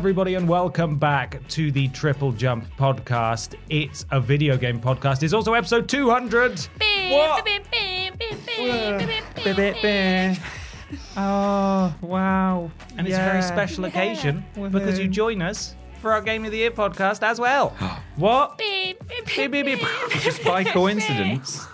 everybody, and welcome back to the Triple Jump podcast. It's a video game podcast. It's also episode 200. What? Oh, wow. And it's a very special occasion because you join us for our Game of the Year podcast as well. what? Beep, beep, beep. Just by coincidence,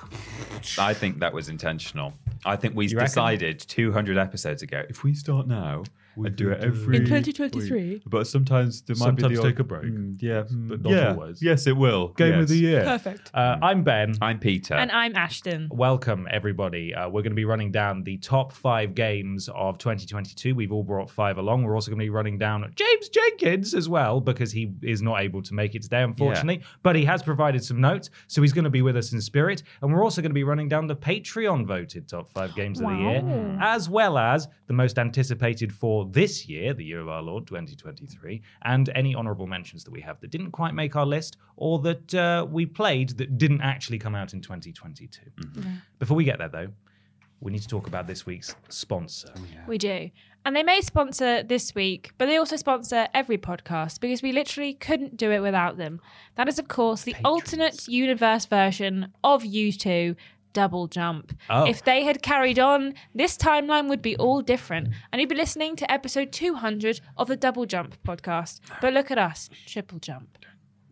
I think that was intentional. I think we You reckon? decided 200 episodes ago if we start now and do it every In 2023. week. But sometimes there might be Sometimes the take odd- a break. Mm, yeah, But not yeah. always. Yes, it will. Game yes. of the Year. Perfect. Uh, I'm Ben. I'm Peter. And I'm Ashton. Welcome, everybody. Uh, we're going to be running down the top five games of 2022. We've all brought five along. We're also going to be running down James Jenkins as well because he is not able to make it today, unfortunately. But he has provided some notes, so he's going to be with us in spirit. And we're also going to be running down the Patreon voted top five games of the year, as well as the most anticipated for this year, the year of our Lord 2023, and any honorable mentions that we have that didn't quite make our list or that uh, we played that didn't actually come out in 2022. Before we get there, though, we need to talk about this week's sponsor. We do. And they may sponsor this week, but they also sponsor every podcast because we literally couldn't do it without them. That is, of course, the alternate universe version of U2 Double Jump. Oh. If they had carried on, this timeline would be all different. And you'd be listening to episode 200 of the Double Jump podcast. But look at us, Triple Jump.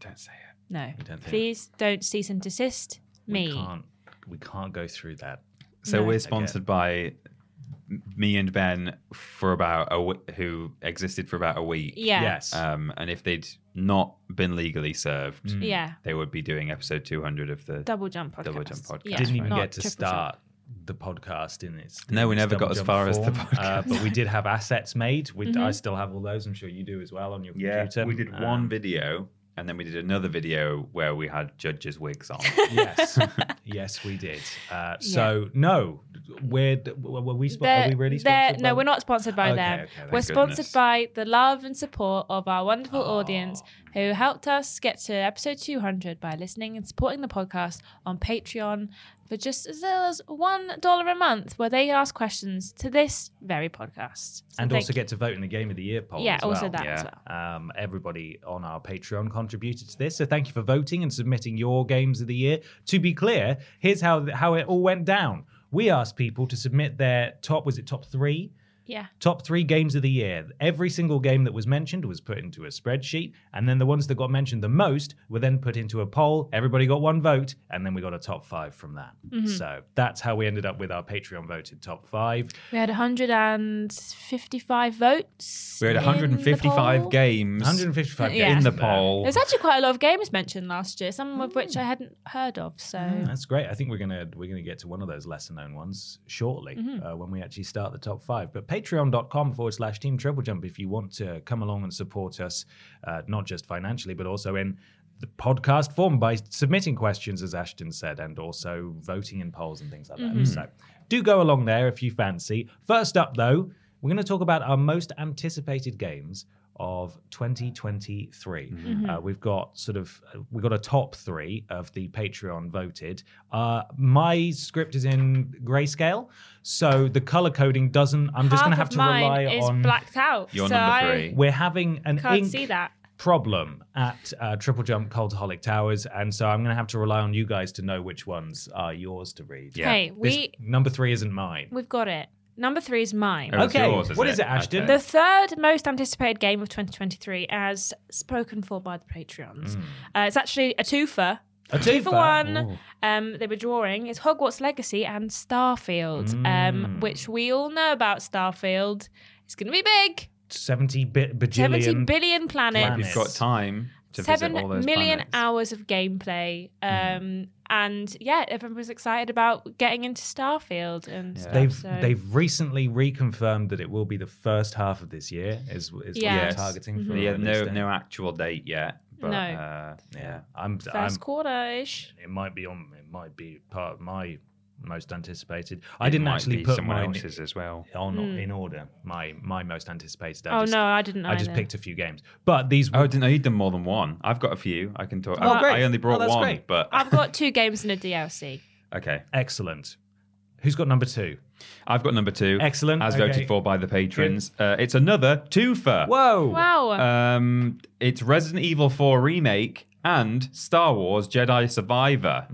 Don't say it. No. don't think- Please don't cease and desist me. We can't, we can't go through that. So No. we're sponsored by m- me and Ben for about a w- who existed for about a week. Yeah. Yes. Um, and if they'd not been legally served, Yeah. they would be doing episode 200 of the Double Jump podcast. Double Jump podcast. Yeah, Didn't even not get to start Jump. the podcast in its. No, we never got as jump far as the podcast. Uh, but we did have assets made. We, Mm-hmm. I still have all those. I'm sure you do as well on your Yeah, computer. we did Um, one video, and then we did another video where we had judges' wigs on. yes, yes, we did. Uh, so no, we're were we? Spo- are we really sponsored? No, we're not sponsored by Okay, them. okay, we're sponsored by the love and support of our wonderful audience who helped us get to episode 200 by listening and supporting the podcast on Patreon for just as little as $1 a month, where they ask questions to this very podcast. So and also you. get to vote in the game of the year poll. Yeah, as also well. that as well. Um, everybody on our Patreon contributed to this, so thank you for voting and submitting your games of the year. To be clear, here's how how it all went down. We asked people to submit their top. Was it top three? Yeah. Top three games of the year. Every single game that was mentioned was put into a spreadsheet, and then the ones that got mentioned the most were then put into a poll. Everybody got one vote, and then we got a top five from that. Mm-hmm. So that's how we ended up with our Patreon voted top five. We had 155 votes. We had 155 games 155 Yeah. games in the poll. There's actually quite a lot of games mentioned last year, some of which I hadn't heard of. So That's great. I think we're gonna we're gonna get to one of those lesser known ones shortly Mm-hmm. uh, when we actually start the top five. But patreon.com forward slash team triple jump if you want to come along and support us, uh, not just financially, but also in the podcast form by submitting questions, as Ashton said, and also voting in polls and things like Mm-hmm. that. So do go along there if you fancy. First up, though, we're going to talk about our most anticipated games of 2023. Mm-hmm. Uh, we've got sort of we've got a top three of the Patreon voted. Uh, my script is in grayscale, so the color coding doesn't. I'm just going to half have of to mine rely is on. blacked out. You're so number I three. We're having an Can't ink see that. problem at uh, Triple Jump Cultaholic Towers, and so I'm going to have to rely on you guys to know which ones are yours to read. Yeah. Hey, This- we number three isn't mine. we've got it. Number three is mine. Oh, it's Okay, yours, is what is it, Ashton? The third most anticipated game of 2023, as spoken for by the Patreons. Uh, it's actually a twofer. A Two for twofer? one. Um, they were drawing. It's Hogwarts Legacy and Starfield, Mm. um, which we all know about Starfield. It's going to be big. 70 bi- 70 bajillion. billion planets. planets. You've got time to Seven visit all those million planets. hours of gameplay. Um, Mm-hmm. And yeah, everyone was excited about getting into Starfield and stuff. They've so- they've recently reconfirmed that it will be the first half of this year. Is is Yeah. what they're Yes. targeting for? Yeah, no, date. no actual date yet. But, No. Uh, Yeah, I'm. 1st quarter ish. it might be on. It might be part of my most anticipated. I didn't might actually be put someone mine else's as well. on in order. My my most anticipated. I. Oh just, no, I didn't. I just picked a few games, but these. Oh, I didn't know you'd done more than one. I've got a few. I can talk. Oh, I, great. I only brought Oh, that's one, great. but I've got two games and a DLC. okay. excellent. Who's got number two? I've got number two. Excellent, As okay. voted for by the patrons. Uh, it's another twofer. Whoa! Wow. Um, it's Resident Evil 4 remake and Star Wars Jedi Survivor.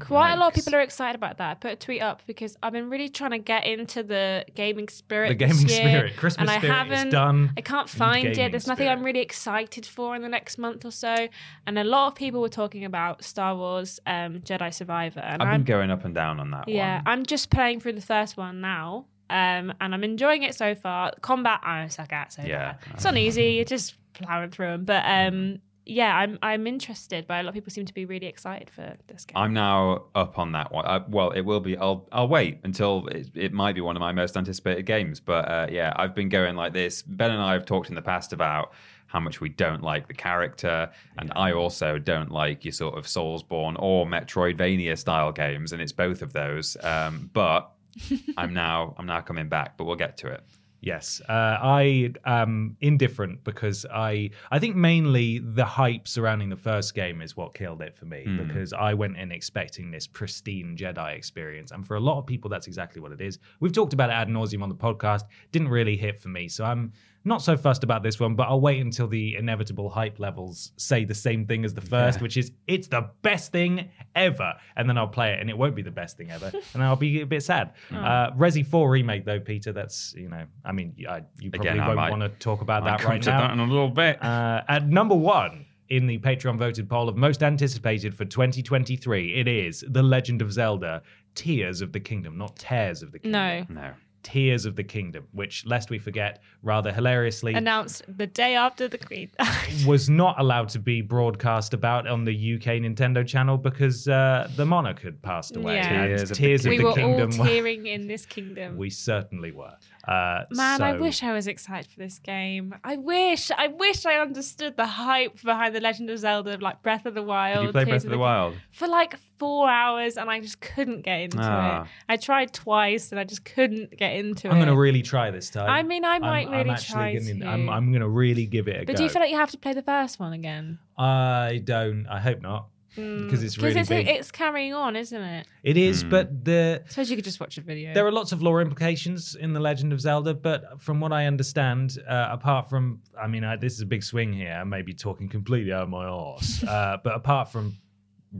Quite a lot of people are excited about that. I put a tweet up because I've been really trying to get into the gaming spirit. The gaming year, spirit. Christmas and I spirit is haven't, done. I can't find it. There's nothing spirit. I'm really excited for in the next month or so. And a lot of people were talking about Star Wars um, Jedi Survivor. And I've I'm, been going up and down on that yeah, one. I'm just playing through the first one now. Um, and I'm enjoying it so far. Combat, I suck at so Yeah. far. It's not easy. You're just plowing through them. But um, yeah, I'm I'm interested. But a lot of people seem to be really excited for this game. I'm now up on that one. Uh, well, it will be. I'll I'll wait until it, it might be one of my most anticipated games. But uh, yeah, I've been going like this. Ben and I have talked in the past about how much we don't like the character, and I also don't like your sort of Soulsborne or Metroidvania style games, and it's both of those. Um, but I'm now I'm now coming back, but we'll get to it. Yes, uh, I am indifferent because I I think mainly the hype surrounding the first game is what killed it for me because I went in expecting this pristine Jedi experience, and for a lot of people that's exactly what it is. We've talked about it ad nauseum on the podcast, didn't really hit for me, so I'm not so fussed about this one. But I'll wait until the inevitable hype levels say the same thing as the first, which is it's the best thing ever, and then I'll play it, and it won't be the best thing ever, and I'll be a bit sad. Uh, Resi Four remake though, Peter, that's you know, I mean, I, you probably Again, won't want to talk about I'll that come right to now. that in a little bit. Uh, at number one in the Patreon voted poll of most anticipated for 2023, it is The Legend of Zelda: Tears of the Kingdom, not Tears of the Kingdom. no. no. Tears of the Kingdom, which, lest we forget, rather hilariously Announced the day after the Queen. was not allowed to be broadcast about on the UK Nintendo channel because uh, the monarch had passed away. Yeah. And Tears of the Tears of we the, were all Kingdom. tearing in this kingdom. we certainly were. Uh, Man, I wish I was excited for this game. I wish, I wish I understood the hype behind The Legend of Zelda, like Breath of the Wild. Did you play Breath of the King- Wild? For like four hours, and I just couldn't get into Ah. it. I tried twice, and I just couldn't get into it. I'm going to really try this time. I mean, I might I'm, really I'm actually try gonna, to. I'm, I'm going to really give it a but go. do you feel like you have to play the first one again? I don't. I hope not. Because it's really it's, big. it's carrying on, isn't it? it is, but the I suppose you could just watch a video. there are lots of lore implications in the Legend of Zelda. But from what I understand, uh, apart from, I mean, I, this is a big swing here. I may be talking completely out of my arse. uh, but apart from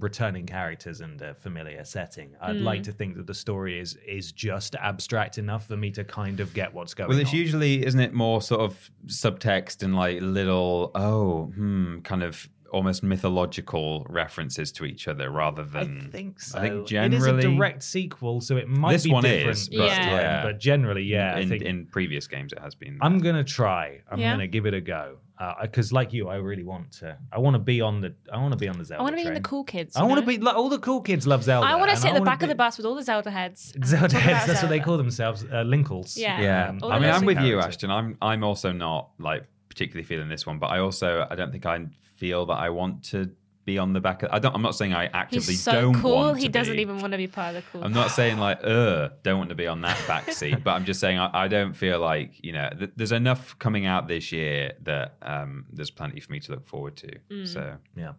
returning characters and a familiar setting, I'd like Hmm. to think that the story is is just abstract enough for me to kind of get what's going on. Well, it's on. usually, isn't it, more sort of subtext and like little, oh, hmm, kind of almost mythological references to each other rather than. I than. think so. I think generally it is a direct sequel, so it might This be one different. is, this but- time, Yeah. but generally, yeah, I in, think in previous games, it has been. I'm gonna try. I'm Yeah. gonna give it a go because, like you, I really want to. I want to be on the. I want to be on the Zelda. I want to be in the cool kids. I want to be like all the cool kids love Zelda. I want to sit at the wanna back of the bus with all the Zelda heads. Zelda heads. about That's what they call themselves. Uh, Linkles. Yeah. Yeah, Um, I mean, I'm basic with you. Ashton. I'm I'm also not like particularly feeling this one, but I also I don't think I feel that I want to be on the back. Of, I don't. I'm not saying I actively He's so don't cool. want He to doesn't be. even want to be part of the cool. I'm not saying like, uh, don't want to be on that back seat, but I'm just saying I, I don't feel like you know th- there's enough coming out this year that um, there's plenty for me to look forward to. Mm. So Yeah.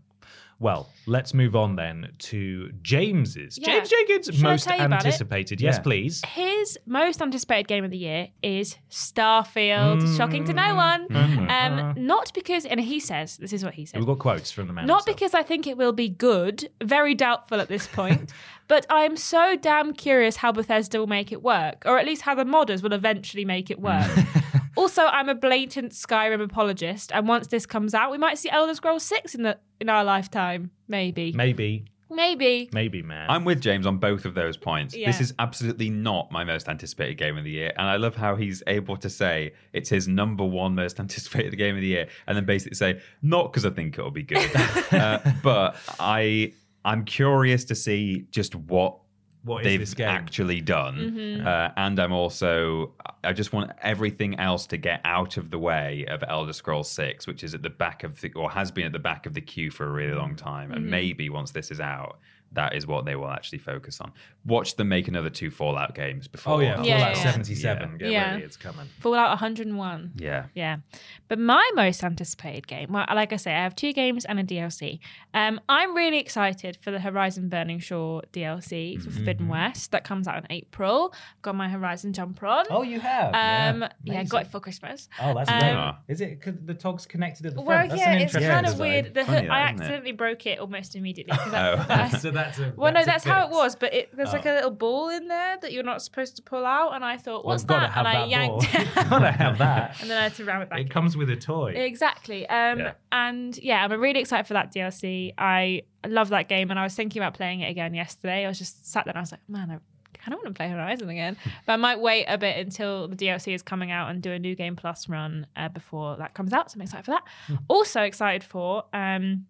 Well, let's move on then to James's. Yeah. James Jenkins' Shall most tell you about it? anticipated. Yes, Yeah. please. His most anticipated game of the year is Starfield. Mm. Shocking to no one. Mm-hmm. Um, uh. not because, and he says, this is what he said. We've got quotes from the man. Not himself. because I think it will be good, very doubtful at this point, but I'm so damn curious how Bethesda will make it work, or at least how the modders will eventually make it work. also, I'm a blatant Skyrim apologist, and once this comes out, we might see Elder Scrolls 6 in the in our lifetime. Maybe. maybe, Maybe. maybe, man. I'm with James on both of those points. Yeah. This is absolutely not my most anticipated game of the year. And I love how he's able to say it's his number one most anticipated game of the year and then basically say, not because I think it'll be good. uh, but I I'm curious to see just what What is they've this game? actually done. Uh, and I'm also, I just want everything else to get out of the way of Elder Scrolls 6, which is at the back of the, or has been at the back of the queue for a really long time. And maybe once this is out, that is what they will actually focus on. Watch them make another two Fallout games before. oh yeah, Yeah, Fallout yeah, yeah. 77. Get Yeah. ready, it's coming. Fallout 101. Yeah. Yeah. But my most anticipated game, well, like I say, I have two games and a DLC. Um, I'm really excited for the Horizon Burning Shore DLC for Forbidden West that comes out in April. Got my Horizon jumper on. Oh, you have. um, yeah, Amazing. got it for Christmas. Oh, that's Um, great. Is it 'cause the tog's connected at the Well, front? That's yeah, an it's kind of weird. The Funny hood, that, I isn't it? accidentally broke it almost immediately. Oh. I- I- so that's a. well, no, that's how it was. But it, there's like Oh. a little ball in there that you're not supposed to pull out, and I thought, Well, "What's that?" have and I yanked it. gotta have that. and then I had to ram it back. It in. comes with a toy. Exactly. Um, Yeah. And yeah, I'm really excited for that DLC. I love that game, and I was thinking about playing it again yesterday. I was just sat there and I was like, man, I kind of want to play Horizon again. but I might wait a bit until the DLC is coming out and do a new game plus run uh, before that comes out. So I'm excited for that. Hmm. also excited for. Um,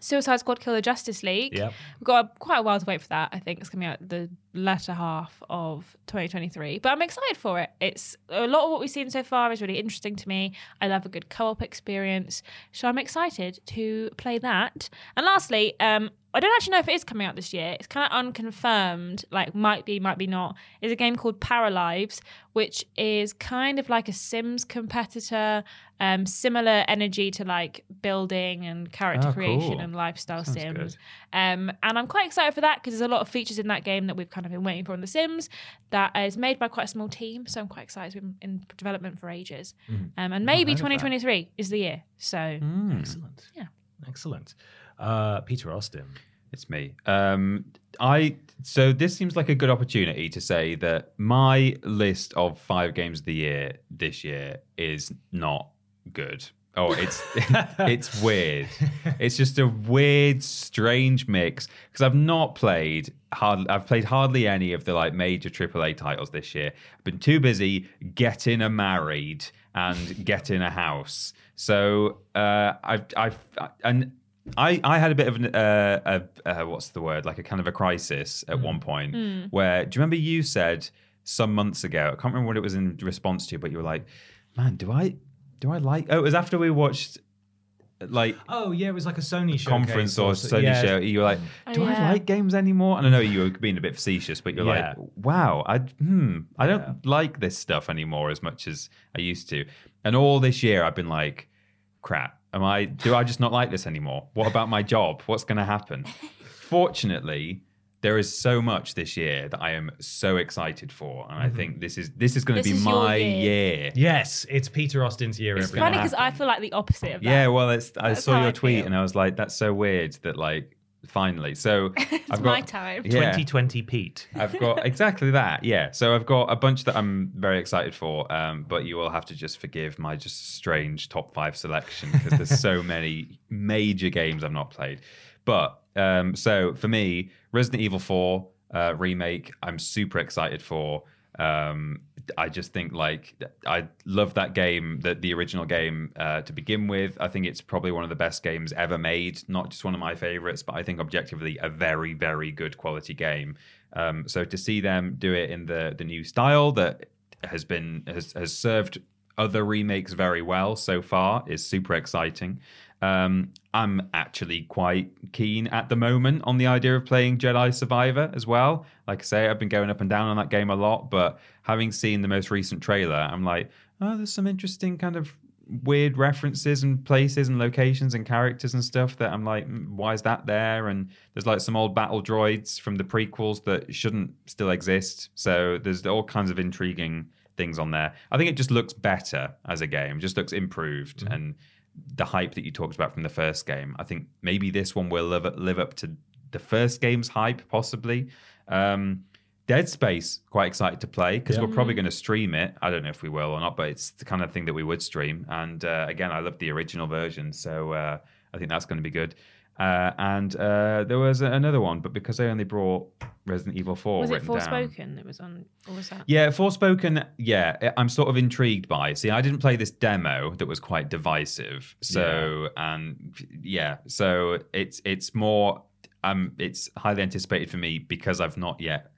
Suicide Squad Kill the Justice League. Yep. We've got a, quite a while to wait for that. I think it's coming out the latter half of 2023. But I'm excited for it. It's a lot of what we've seen so far is really interesting to me. I love a good co-op experience, so I'm excited to play that. And lastly, um, I don't actually know if it is coming out this year. It's kind of unconfirmed. Like might be, might be not. Is a game called Paralives, which is kind of like a Sims competitor. Um, similar energy to like building and character Oh, creation cool. and lifestyle Sounds sims. Um, and I'm quite excited for that because there's a lot of features in that game that we've kind of been waiting for in The Sims. That is made by quite a small team, so I'm quite excited. It's been in development for ages, um, and maybe 2023 is the year. So Excellent. Yeah. Excellent. Uh, Peter Austin. It's me. Um, I so this seems like a good opportunity to say that my list of five games of the year this year is not good. Oh, it's it's weird. It's just a weird, strange mix because I've not played hard. I've played hardly any of the like major AAA titles this year. I've been too busy getting a married and getting a house. So uh, I've I've and I, I had a bit of an uh, a, uh, what's the word? Like a kind of a crisis at one point where do you remember you said some months ago I can't remember what it was in response to but you were like man do I do I like oh it was after we watched like Oh yeah, it was like a Sony show conference or Sony show you were like do Oh, I like games anymore? And I know you were being a bit facetious but you're Yeah. like wow I hmm I don't like this stuff anymore as much as I used to. And all this year I've been like crap am i do i just not like this anymore what about my job what's going to happen fortunately there is so much this year that i am so excited for and i mm-hmm. think this is this is going to be my year. year Yes, it's Peter Austin's year. it's every funny because I feel like the opposite of that. yeah well it's i That's saw your I tweet feel. and i was like that's so weird that like finally so it's i've my time. yeah. 2020 Pete. I've got exactly that. Yeah. So I've got a bunch that I'm very excited for, um, but you will have to just forgive my just strange top five selection because there's so many major games I've not played. But um, so for me, Resident Evil 4 uh, remake, I'm super excited for. Um, I just think like I love that game, that the original game uh, to begin with. I think it's probably one of the best games ever made. Not just one of my favorites, but I think objectively a very, very good quality game. Um, so to see them do it in the the new style that has been has has served other remakes very well so far is super exciting. Um, I'm actually quite keen at the moment on the idea of playing Jedi Survivor as well. Like I say, I've been going up and down on that game a lot, but having seen the most recent trailer, I'm like, oh, there's some interesting kind of weird references and places and locations and characters and stuff that I'm like, "Mm, why is that there? And there's like some old battle droids from the prequels that shouldn't still exist. So there's all kinds of intriguing things on there. I think it just looks better as a game, just looks improved and the hype that you talked about from the first game. I think maybe this one will live live up to the first game's hype, possibly. Um, Dead Space, quite excited to play because Yeah. we're probably going to stream it. I don't know if we will or not, but it's the kind of thing that we would stream. And uh, again, I love the original version, so uh, I think that's going to be good. Uh, and uh, there was another one, but because I only brought Resident Evil 4 Was it written down. Forspoken? It was on. Or was that? Yeah, Forspoken. Yeah, I- I'm sort of intrigued by. See, I didn't play this demo that was quite divisive. So, and yeah, so it's it's more. Um, it's highly anticipated for me because I've not yet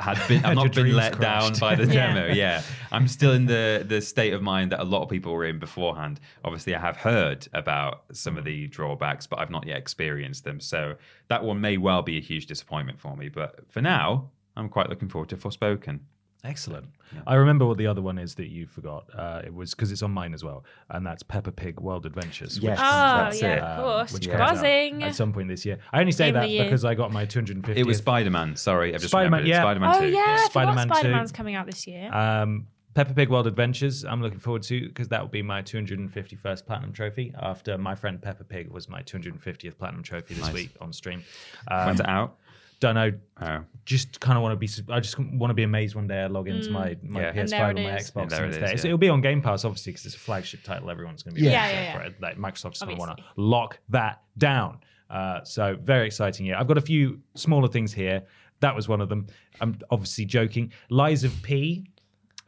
had been. I've not been dreams let down by the Yeah. demo. Yeah, I'm still in the the state of mind that a lot of people were in beforehand. Obviously, I have heard about some of the drawbacks, but I've not yet experienced them. So that one may well be a huge disappointment for me. But for now, I'm quite looking forward to Forspoken. Excellent. I remember what the other one is that you forgot. Uh, it was because it's on mine as well, and that's Peppa Pig World Adventures. Yes. which, Oh, That's yeah, it. of um, course. which Yeah. comes out Buzzing. at some point this year. I only say Game that because I got my 250. It was Spider Man. Sorry, I've just Spider-Man, yeah. Spider Man. Oh 2. yeah, Spider Man. Spider Man's coming out this year. Um, Peppa Pig World Adventures. I'm looking forward to because that will be my 251st platinum trophy. After my friend Peppa Pig was my 250th platinum trophy this Nice. week on stream. When's Um, it out? don't know. Oh, Just kind of want to be. I just want to be amazed one day. I log into my my Yeah. PS5 there and my. Xbox, And there and it's it there. is, So yeah. it'll be on Game Pass, obviously, because it's a flagship title. Everyone's going to be Yeah. excited Yeah, yeah, for it. Like Microsoft's going to want to lock that down. Uh, so very exciting. Yeah, I've got a few smaller things here. That was one of them. I'm obviously joking. Lies of P.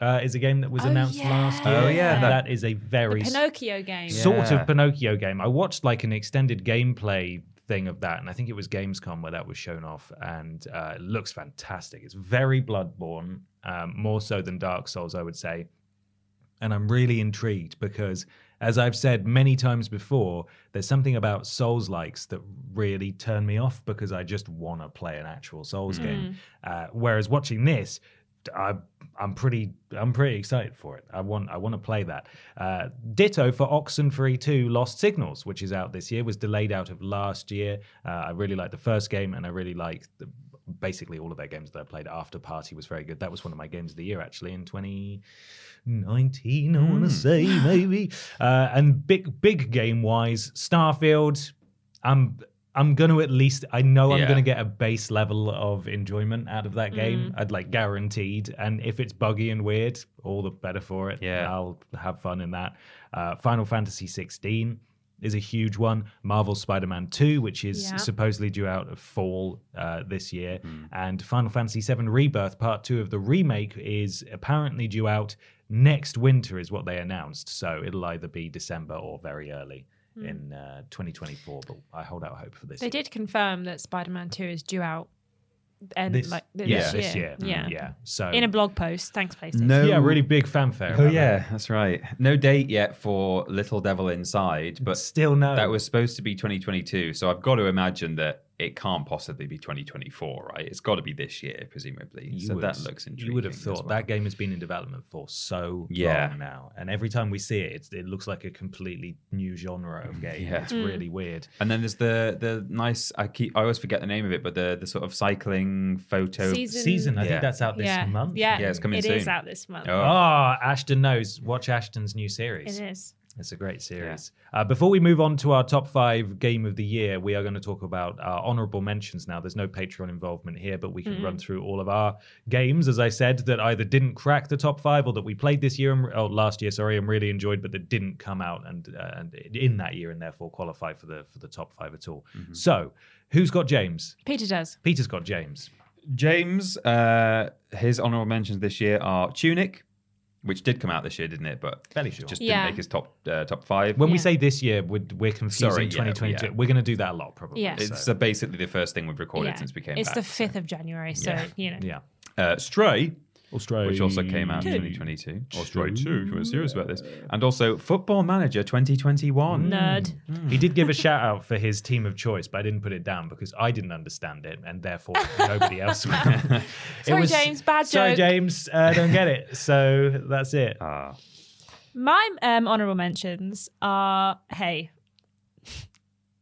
Uh, is a game that was Oh, announced last year. Oh, yeah, that- that is a very the Pinocchio game. sort Yeah. of Pinocchio game. I watched like an extended gameplay thing of that, and I think it was Gamescom where that was shown off, and uh, it looks fantastic. It's very Bloodborne, um, more so than Dark Souls, I would say. And I'm really intrigued because, as I've said many times before, there's something about Souls likes that really turn me off because I just want to play an actual Souls game. Uh, whereas watching this, I, I'm pretty, I'm pretty excited for it. I want, I want to play that. Uh, ditto for Oxenfree 2: Lost Signals, which is out this year, was delayed out of last year. Uh, I really like the first game, and I really like the, basically all of their games that I played. After Party was very good. That was one of my games of the year actually in 2019. I want to say maybe. Uh, and big, big game wise, Starfield. I'm I'm gonna at least I know I'm Yeah. gonna get a base level of enjoyment out of that game. I'd like guaranteed. And if it's buggy and weird, all the better for it. Yeah. I'll have fun in that. Uh, Final Fantasy 16 is a huge one. Marvel Spider-Man 2, which is Yeah. supposedly due out of fall uh, this year, and Final Fantasy 7 Rebirth Part 2 of the remake is apparently due out next winter, is what they announced. So it'll either be December or very early in uh, 2024. But I hold out hope for this. They year. did confirm that Spider Man Two is due out and This, like this, yeah, year. this year. Yeah. yeah. So In a blog post. Thanks, PlayStation. No. yeah, really big fanfare. Oh about yeah, that's right. No date yet for Little Devil Inside, but still no. that was supposed to be 2022. So I've got to imagine that it can't possibly be 2024, right? It's got to be this year, presumably. You so would- that looks interesting. You would have thought well. that game has been in development for so Yeah. long now, and every time we see it, it's, it looks like a completely new genre of mm, game. Yeah. It's mm. really weird. And then there's the the nice. I keep. I always forget the name of it, but the the sort of cycling photo. Season- Season, I Yeah. think that's out this yeah. month. Yeah. Yeah, it's coming soon. It is out this month. Oh. Oh, Ashton knows. Watch Ashton's new series. It is. It's a great series. Uh, before we move on to our top five game of the year, we are going to talk about our honorable mentions now. There's no Patreon involvement here, but we can run through all of our games, as I said, that either didn't crack the top five or that we played this year, and, oh, last year, sorry, and really enjoyed, but that didn't come out and uh, and in that year and therefore qualify for the for the top five at all. So, who's got James? Peter does. Peter's got James. James, uh, his honorable mentions this year are Tunic, which did come out this year, didn't it? But Fairly sure. just Yeah. didn't make his top uh, top five. When we say this year, we're, we're confusing Sorry, 2022. yeah. We're going to do that a lot, probably. Yeah. it's so- uh, basically the first thing we've recorded Yeah. since we came It's back. the 5th of January, so, Yeah. you know. yeah. Uh, Stray, Australia. which also came out in 2022. Or Stray 2, if you were serious about this. And also Football Manager 2021. Nerd. He did give a shout out for his team of choice, but I didn't put it down because I didn't understand it, and therefore nobody else will. It Sorry, James, bad joke. Sorry. James, uh, don't get it. So that's it. Ah, My um, honorable mentions are hey,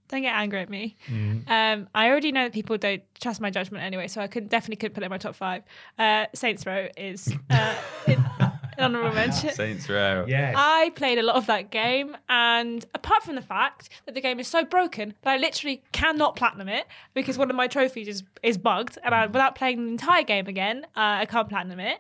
don't get angry at me. Mm. Um, I already know that people don't trust my judgment anyway, so I could definitely could put it in my top five. Uh, Saints Row is uh, in, honorable mention. Saints Row. Yes. I played a lot of that game, and apart from the fact that the game is so broken that I literally cannot platinum it because one of my trophies is, is bugged, and I, without playing the entire game again, uh, I can't platinum it.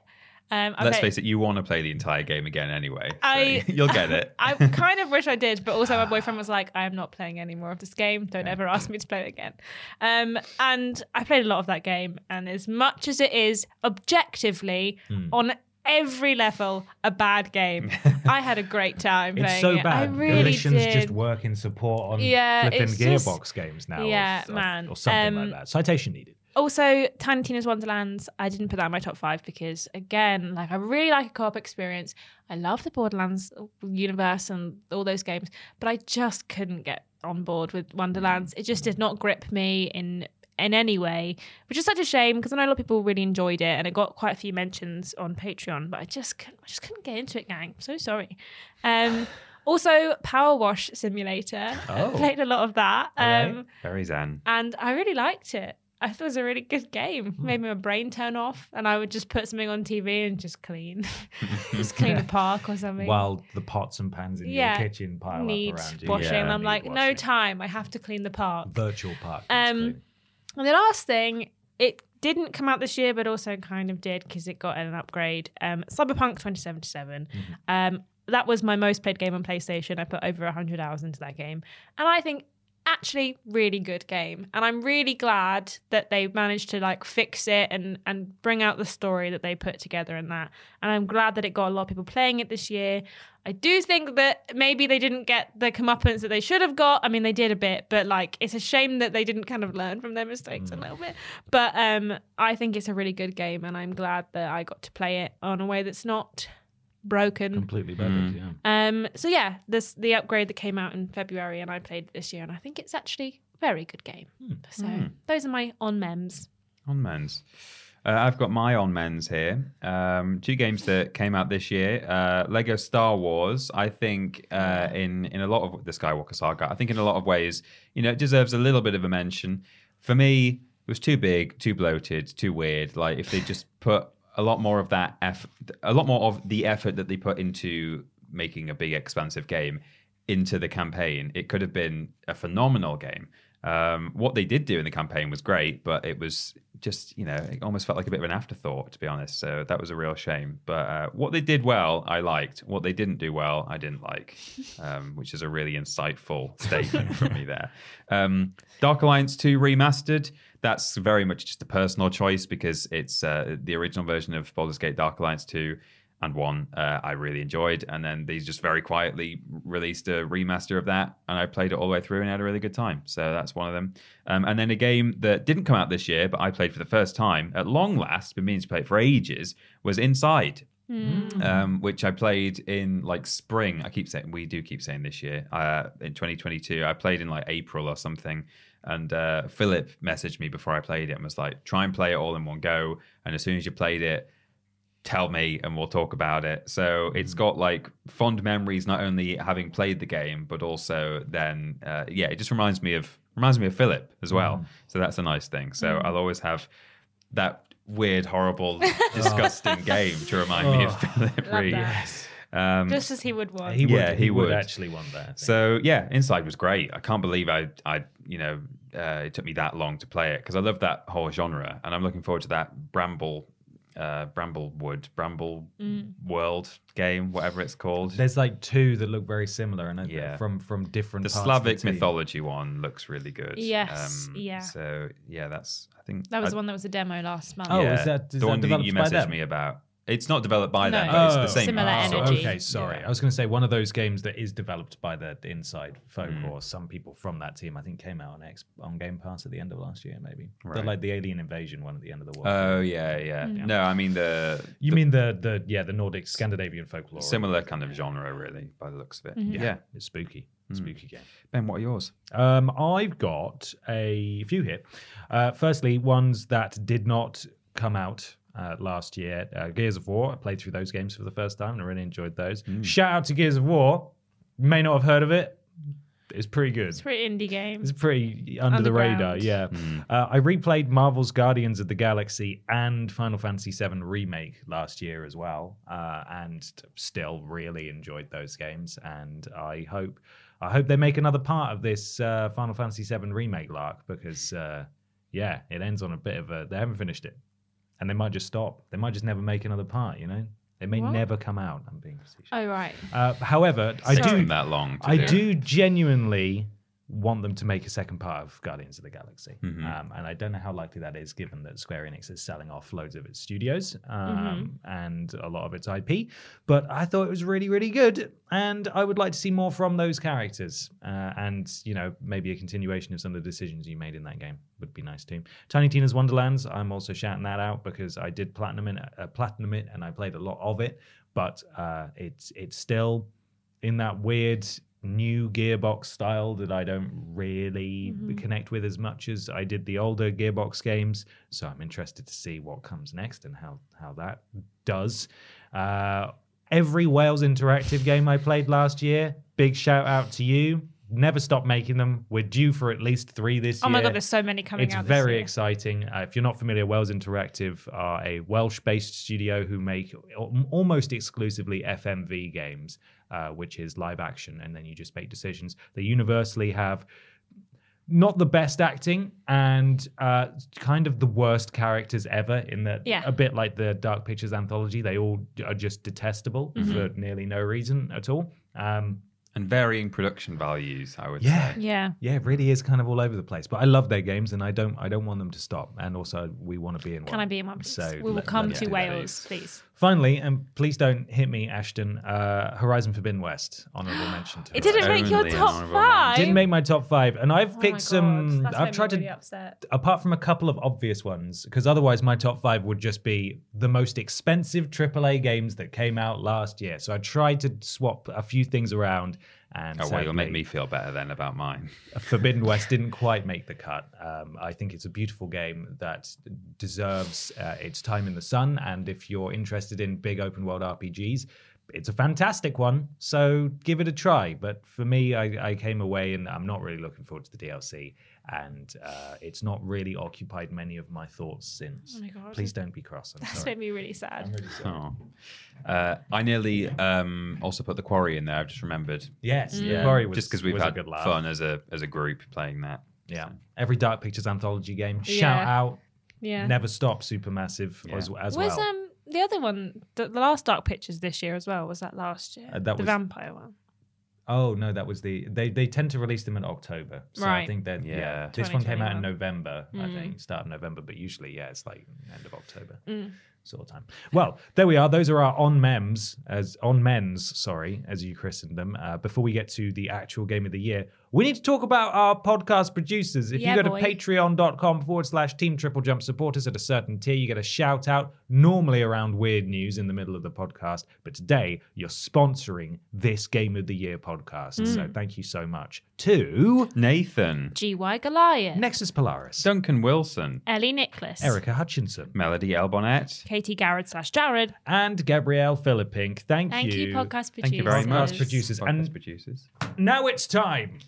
Um, I Let's played- face it, you want to play the entire game again anyway. so I- you'll get it. I kind of wish I did, but also my boyfriend was like, "I am not playing any more of this game. Don't ever ask me to play it again." Um, and I played a lot of that game, and as much as it is objectively Hmm. on every level a bad game, I had a great time It's playing so it. bad. I really Galatians did. just work in support on Yeah, flipping it's just- Gearbox games now. Yeah, or, man. Or something Um, like that. Citation needed. Also, Tiny Tina's Wonderlands, I didn't put that in my top five because, again, like I really like a co-op experience. I love the Borderlands universe and all those games, but I just couldn't get on board with Wonderlands. It just did not grip me in in any way, which is such a shame because I know a lot of people really enjoyed it and it got quite a few mentions on Patreon, but I just couldn't, I just couldn't get into it, gang. I'm so sorry. Um, also, Power Wash Simulator. I Oh. played a lot of that. Um, Very zen. and I really liked it. I thought it was a really good game. Hmm. Made my brain turn off, and I would just put something on TV and just clean, just clean the park or something. While the pots and pans in yeah, your kitchen pile need up around you. washing. Yeah, I'm need like, no time. I have to clean the park. Virtual park. Um. And the last thing, it didn't come out this year, but also kind of did because it got an upgrade. Um, Cyberpunk 2077. Mm-hmm. Um, that was my most played game on PlayStation. I put over 100 hours into that game. And I think actually really good game. And I'm really glad that they managed to like fix it and and bring out the story that they put together in that. And I'm glad that it got a lot of people playing it this year. I do think that maybe they didn't get the comeuppance that they should have got. I mean, they did a bit, but like it's a shame that they didn't kind of learn from their mistakes a little bit. But um, I think it's a really good game, and I'm glad that I got to play it on a way that's not broken. Completely Mm. yeah. Um, so yeah, this the upgrade that came out in February, and I played it this year, and I think it's actually a very good game. So those are my on mems. On men's. Uh, I've got my on men's here. Um, two games that came out this year. Uh, Lego Star Wars. I think uh, in in a lot of the Skywalker saga. I think in a lot of ways, you know, it deserves a little bit of a mention. For me, it was too big, too bloated, too weird. Like if they just put a lot more of that effort, a lot more of the effort that they put into making a big, expansive game into the campaign, it could have been a phenomenal game. Um, what they did do in the campaign was great, but it was just, you know, it almost felt like a bit of an afterthought, to be honest. So that was a real shame. But uh, what they did well, I liked. What they didn't do well, I didn't like, um, which is a really insightful statement from me there. Um, Dark Alliance 2 Remastered, that's very much just a personal choice because it's uh, the original version of Baldur's Gate Dark Alliance 2 and one uh, I really enjoyed. And then they just very quietly released a remaster of that, and I played it all the way through and had a really good time. So that's one of them. Um, and then a game that didn't come out this year, but I played for the first time at long last, been meaning to play it for ages, was Inside. Um, which I played in like spring. I keep saying we do keep saying this year. Uh, in 2022, I played in like April or something, and uh, Philip messaged me before I played it and was like, "Try and play it all in one go, and as soon as you played it, tell me and we'll talk about it. So it's got like fond memories, not only having played the game, but also then, uh, yeah, it just reminds me of reminds me of Philip as well. So that's a nice thing. So I'll always have that weird, horrible, disgusting game to remind me of Philip Reed. that. Um, Just as he would want. He would, Yeah, he, he would. would. actually want that. So yeah, Inside was great. I can't believe I, I, you know, uh, it took me that long to play it because I love that whole genre, and I'm looking forward to that Bramble, uh, Bramblewood, Bramble World game, whatever it's called. There's like two that look very similar, and Yeah. yeah. from from different. the parts Slavic of the mythology one looks really good. Um, Yes, yeah. So yeah, that's I think That was I- the one that was a demo last month. Oh, yeah, is that- is the that one that you messaged me about? It's not developed by them, No. but it's the Oh. same. Similar sort of- energy. Okay, sorry. Yeah. I was going to say one of those games that is developed by the Inside folk Mm. or some people from that team. I think came out on X on Game Pass at the end of last year, maybe. The, Right. like the Alien Invasion one at the end of the world. Oh yeah, yeah. No, I mean the you mean the the yeah the Nordic Scandinavian folklore? similar kind of genre, really, by the looks of it. Mm-hmm. Yeah, Yeah. it's spooky. Hmm. Spooky game. Ben, what are yours? Um, I've got a few here. Uh, firstly, ones that did not come out uh, last year. Uh, Gears of War, I played through those games for the first time and I really enjoyed those. Hmm. Shout out to Gears of War. May not have heard of it. It's pretty good. It's a pretty indie game. It's pretty under the radar, yeah. Hmm. Uh, I replayed Marvel's Guardians of the Galaxy and Final Fantasy VII Remake last year as well, uh, and still really enjoyed those games. And I hope, I hope they make another part of this uh, Final Fantasy VII Remake lark because, uh, yeah, it ends on a bit of a. They haven't finished it, and they might just stop. They might just never make another part. You know, they may What? never come out. I'm being facetious. oh right. Uh, however, I It's do been that long. to I do. do genuinely want them to make a second part of Guardians of the Galaxy, Mm-hmm. um, and I don't know how likely that is, given that Square Enix is selling off loads of its studios um, Mm-hmm. and a lot of its IP. But I thought it was really, really good, and I would like to see more from those characters, uh, and you know, maybe a continuation of some of the decisions you made in that game would be nice too. Tiny Tina's Wonderlands, I'm also shouting that out because I did platinum it, uh, platinum it, and I played a lot of it, but uh, it's it's still in that weird new gearbox style that I don't really connect with as much as I did the older gearbox games. So I'm interested to see what comes next and how how that does. Uh, every Wales interactive game I played last year, big shout out to you. Never stop making them. We're due for at least three this Oh year. Oh my god, there's so many coming It's out. very year. exciting. Uh, if you're not familiar, Wales Interactive are a Welsh-based studio who make al- almost exclusively FMV games, uh, which is live action, and then you just make decisions. They universally have not the best acting and uh, kind of the worst characters ever. In that, Yeah. a bit like the Dark Pictures anthology, they all are just detestable Mm-hmm. for nearly no reason at all. Um, and varying production values, I would Yeah. say. Yeah. yeah, it really is kind of all over the place. But I love their games, and I don't, I don't want them to stop. And also, we want to be in one. Can I be in one, please? So we will let- come let's to. Wales, please. Finally, and please don't hit me, Ashton. Uh, Horizon Forbidden West, honorable mention to It didn't Horizon. make your Only top honourable five. Didn't make my top five, and I've Oh my picked God, some. that's I've made tried me to upset. apart from a couple of obvious ones, because otherwise my top five would just be the most expensive AAA games that came out last year. So I tried to swap a few things around, and Oh, well, you'll make me feel better then about mine. Forbidden West didn't quite make the cut. Um, I think it's a beautiful game that deserves uh, its time in the sun. And if you're interested in big open world RPGs, it's a fantastic one. So give it a try. But for me, I, I came away and I'm not really looking forward to the DLC. And uh, it's not really occupied many of my thoughts since. Oh my God. Please don't be cross. I'm That's sorry. made me really sad. Oh. Uh, I nearly um, also put the quarry in there. I've just remembered. Yes, Mm. the Quarry was just because we've was a had good laugh. fun as a as a group playing that. Yeah, every Dark Pictures anthology game. Shout Yeah. out, Yeah. never stop, Supermassive Yeah. as, as was well. um the other one the, the last Dark Pictures this year as well? Was that last year? Uh, that the was- vampire one. Oh no, that was the they they tend to release them in October. So I think that yeah, Yeah. this one came out in 2021. November, I Mm. think, start of November, but usually yeah, it's like end of October. Mm. Sort of time. Well, there we are. Those are our on mems as on men's, sorry, as you christened them. Uh, before we get to the actual game of the year, we need to talk about our podcast producers. If Yeah, you go boy. to patreon.com forward slash team triple jump support us at a certain tier, you get a shout out normally around weird news in the middle of the podcast. But today you're sponsoring this game of the year podcast. Mm. So thank you so much to Nathan, GY Goliath. Nexus Polaris, Duncan Wilson, Ellie Nicholas. Erica Hutchinson, Melody Elbonette. Katie Garrett slash Jared. and Gabrielle Philippink. Thank, Thank you, podcast producers. Thank you very much, Podcast producers. Podcast And producers. Now it's time.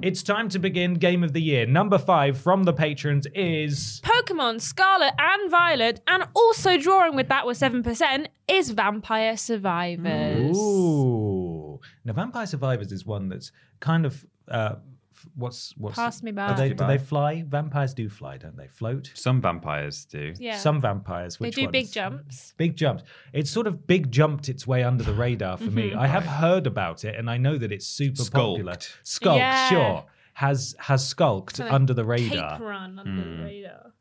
It's time to begin Game of the Year. Number five from the patrons is. Pokemon Scarlet and Violet, and also drawing with that with 7%, is Vampire Survivors. Ooh. Now, Vampire Survivors is one that's kind of. Uh, what's what's Pass me Are by. they, do they fly? Vampires do fly, don't they? Float. Some vampires do. Yeah. Some vampires. they Which do big jumps. Big jumps. It's sort of big jumped its way under the radar for me. Mm-hmm. I have heard about it, and I know that it's super popular. Skulked. Skulked, Yeah. sure. Has has skulked Kinda under the radar. Cape run under Hmm. the radar.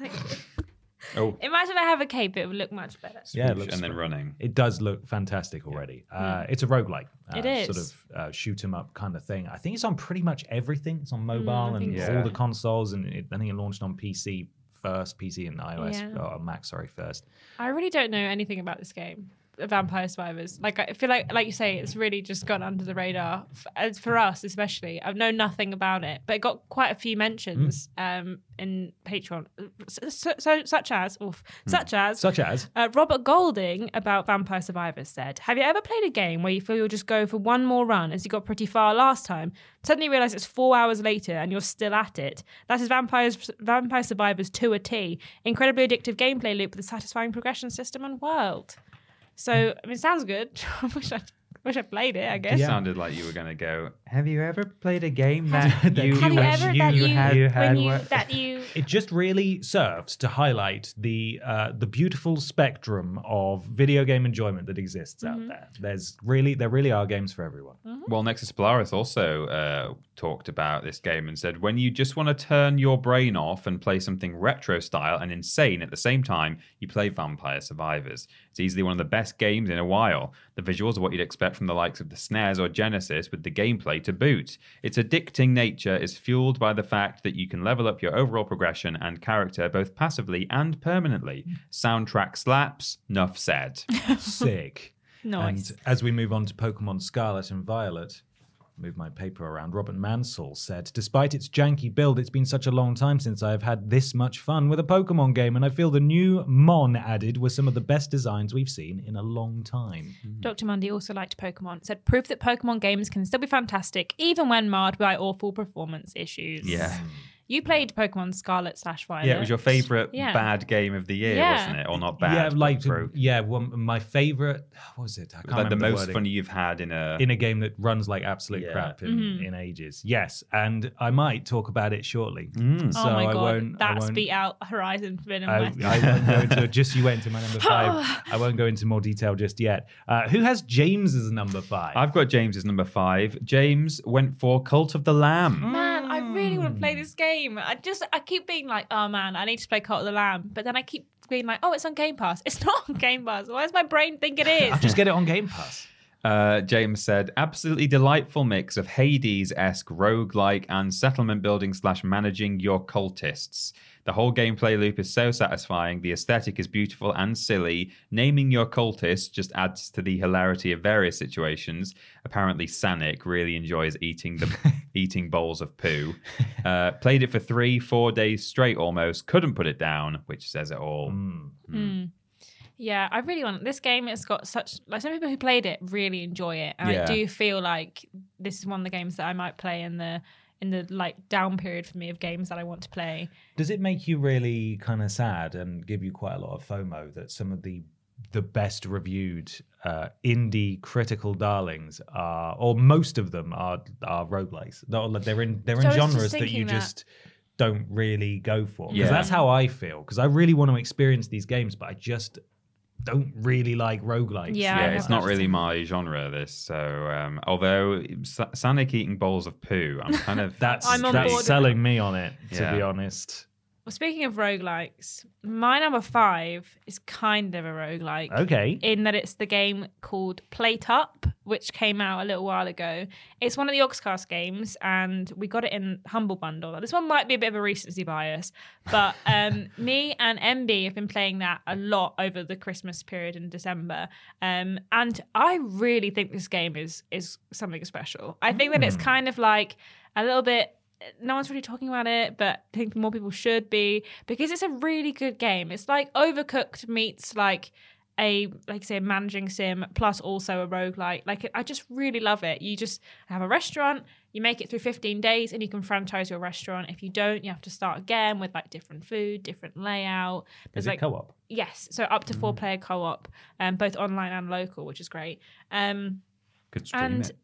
Oh, Imagine I have a cape, it would look much better. Yeah, it looks and then fun. running. It does look fantastic already. Uh, It's a roguelike. Uh. It Sort of uh, shoot 'em up kind of thing. I think it's on pretty much everything. It's on mobile I and so. all the consoles, and it, I think it launched on PC first, PC and iOS, Yeah. or Mac, sorry, first. I really don't know anything about this game. Vampire Survivors. Like I feel like, like you say, it's really just gone under the radar F- as for us, especially. I've known nothing about it, but it got quite a few mentions um, in Patreon, so, so, so- such as, oof, such as, Such as uh, Robert Golding about Vampire Survivors said, Have you ever played a game where you feel you'll just go for one more run as you got pretty far last time? Suddenly realize it's four hours later and you're still at it. That is Vampires, Vampire Survivors to a T. Incredibly addictive gameplay loop with a satisfying progression system and world. So, I mean, it sounds good. I wish I wish I played it, I guess. It sounded like you were going to go. Have you ever played a game that you, Have you wish ever that you, had, you had you, that you it just really serves to highlight the uh, the beautiful spectrum of video game enjoyment that exists out there. There's really there really are games for everyone. Well, Nexus Polaris also uh, talked about this game and said when you just want to turn your brain off and play something retro style and insane at the same time, you play Vampire Survivors. It's easily one of the best games in a while. The visuals are what you'd expect from the likes of the SNES or Genesis, with the gameplay to boot. Its addicting nature is fueled by the fact that you can level up your overall progression and character both passively and permanently. Soundtrack slaps, nuff said. Sick. Nice. And as we move on to Pokemon Scarlet and Violet, move my paper around. Robert Mansell said, Despite its janky build, it's been such a long time since I've had this much fun with a Pokemon game, and I feel the new Mon added were some of the best designs we've seen in a long time. Mm-hmm. Dr. Mundy also liked Pokemon. Said proof that Pokemon games can still be fantastic even when marred by awful performance issues. Yeah. Mm. You played Pokemon Scarlet slash Violet. Yeah, it was your favorite Yeah. bad game of the year, Yeah. wasn't it? Or not bad? yeah, like broke. yeah, one, my favorite. What was it? I can't like the most wording. fun you've had in a. in a game that runs like absolute Yeah. crap in, Mm-hmm. in ages. Yes, and I might talk about it shortly. Mm. So oh my I god, won't. I that's won't, beat out Horizon Forbidden I, West. I won't go into just you went to my number five. I won't go into more detail just yet. Uh, who has James as number five? I've got James as number five. James went for Cult of the Lamb. Man, I really want to play this game. I just, I keep being like, oh man, I need to play Cult of the Lamb, but then I keep being like, oh, it's on Game Pass. It's not on Game Pass. Why does my brain think it is? I just get it on Game Pass. Uh, James said, absolutely delightful mix of Hades esque roguelike and settlement building slash managing your cultists. The whole gameplay loop is so satisfying. The aesthetic is beautiful and silly. Naming your cultists just adds to the hilarity of various situations. Apparently, Sanic really enjoys eating the eating bowls of poo. Uh, played it for three, four days straight almost. Couldn't put it down, which says it all. Hmm. Hmm. Hmm. Yeah, I really want this game. It's got such like some people who played it really enjoy it, and Yeah. I do feel like this is one of the games that I might play in the in the like down period for me of games that I want to play. Does it make you really kind of sad and give you quite a lot of FOMO that some of the the best reviewed uh, indie critical darlings are, or most of them are, are roguelikes. They're, they're in they're So in I was just genres that you that- just don't really go for. Because Yeah. that's how I feel. Because I really want to experience these games, but I just don't really like roguelikes. Yeah, yeah, it's not really my genre. This, so um, although Sa- Sonic eating bowls of poo, I'm kind of That's I'm that's board. selling me on it, to Yeah. be honest. Well, speaking of roguelikes, my number five is kind of a roguelike. Okay. In that it's the game called Plate Up, which came out a little while ago. It's one of the Yogscast games, and we got it in Humble Bundle. Now, This one might be a bit of a recency bias, but um, me and MB have been playing that a lot over the Christmas period in December, um, and I really think this game is is something special. I think that it's kind of like a little bit no one's really talking about it, but I think more people should be because it's a really good game. It's like Overcooked meets like a like say a managing sim plus also a roguelike. Like I just really love it. You just have a restaurant, you make it through 15 days and you can franchise your restaurant. If you don't, you have to start again with like different food, different layout. There's Is it like co-op? yes, so up to four player co-op, um, both online and local, which is great. Um, and it.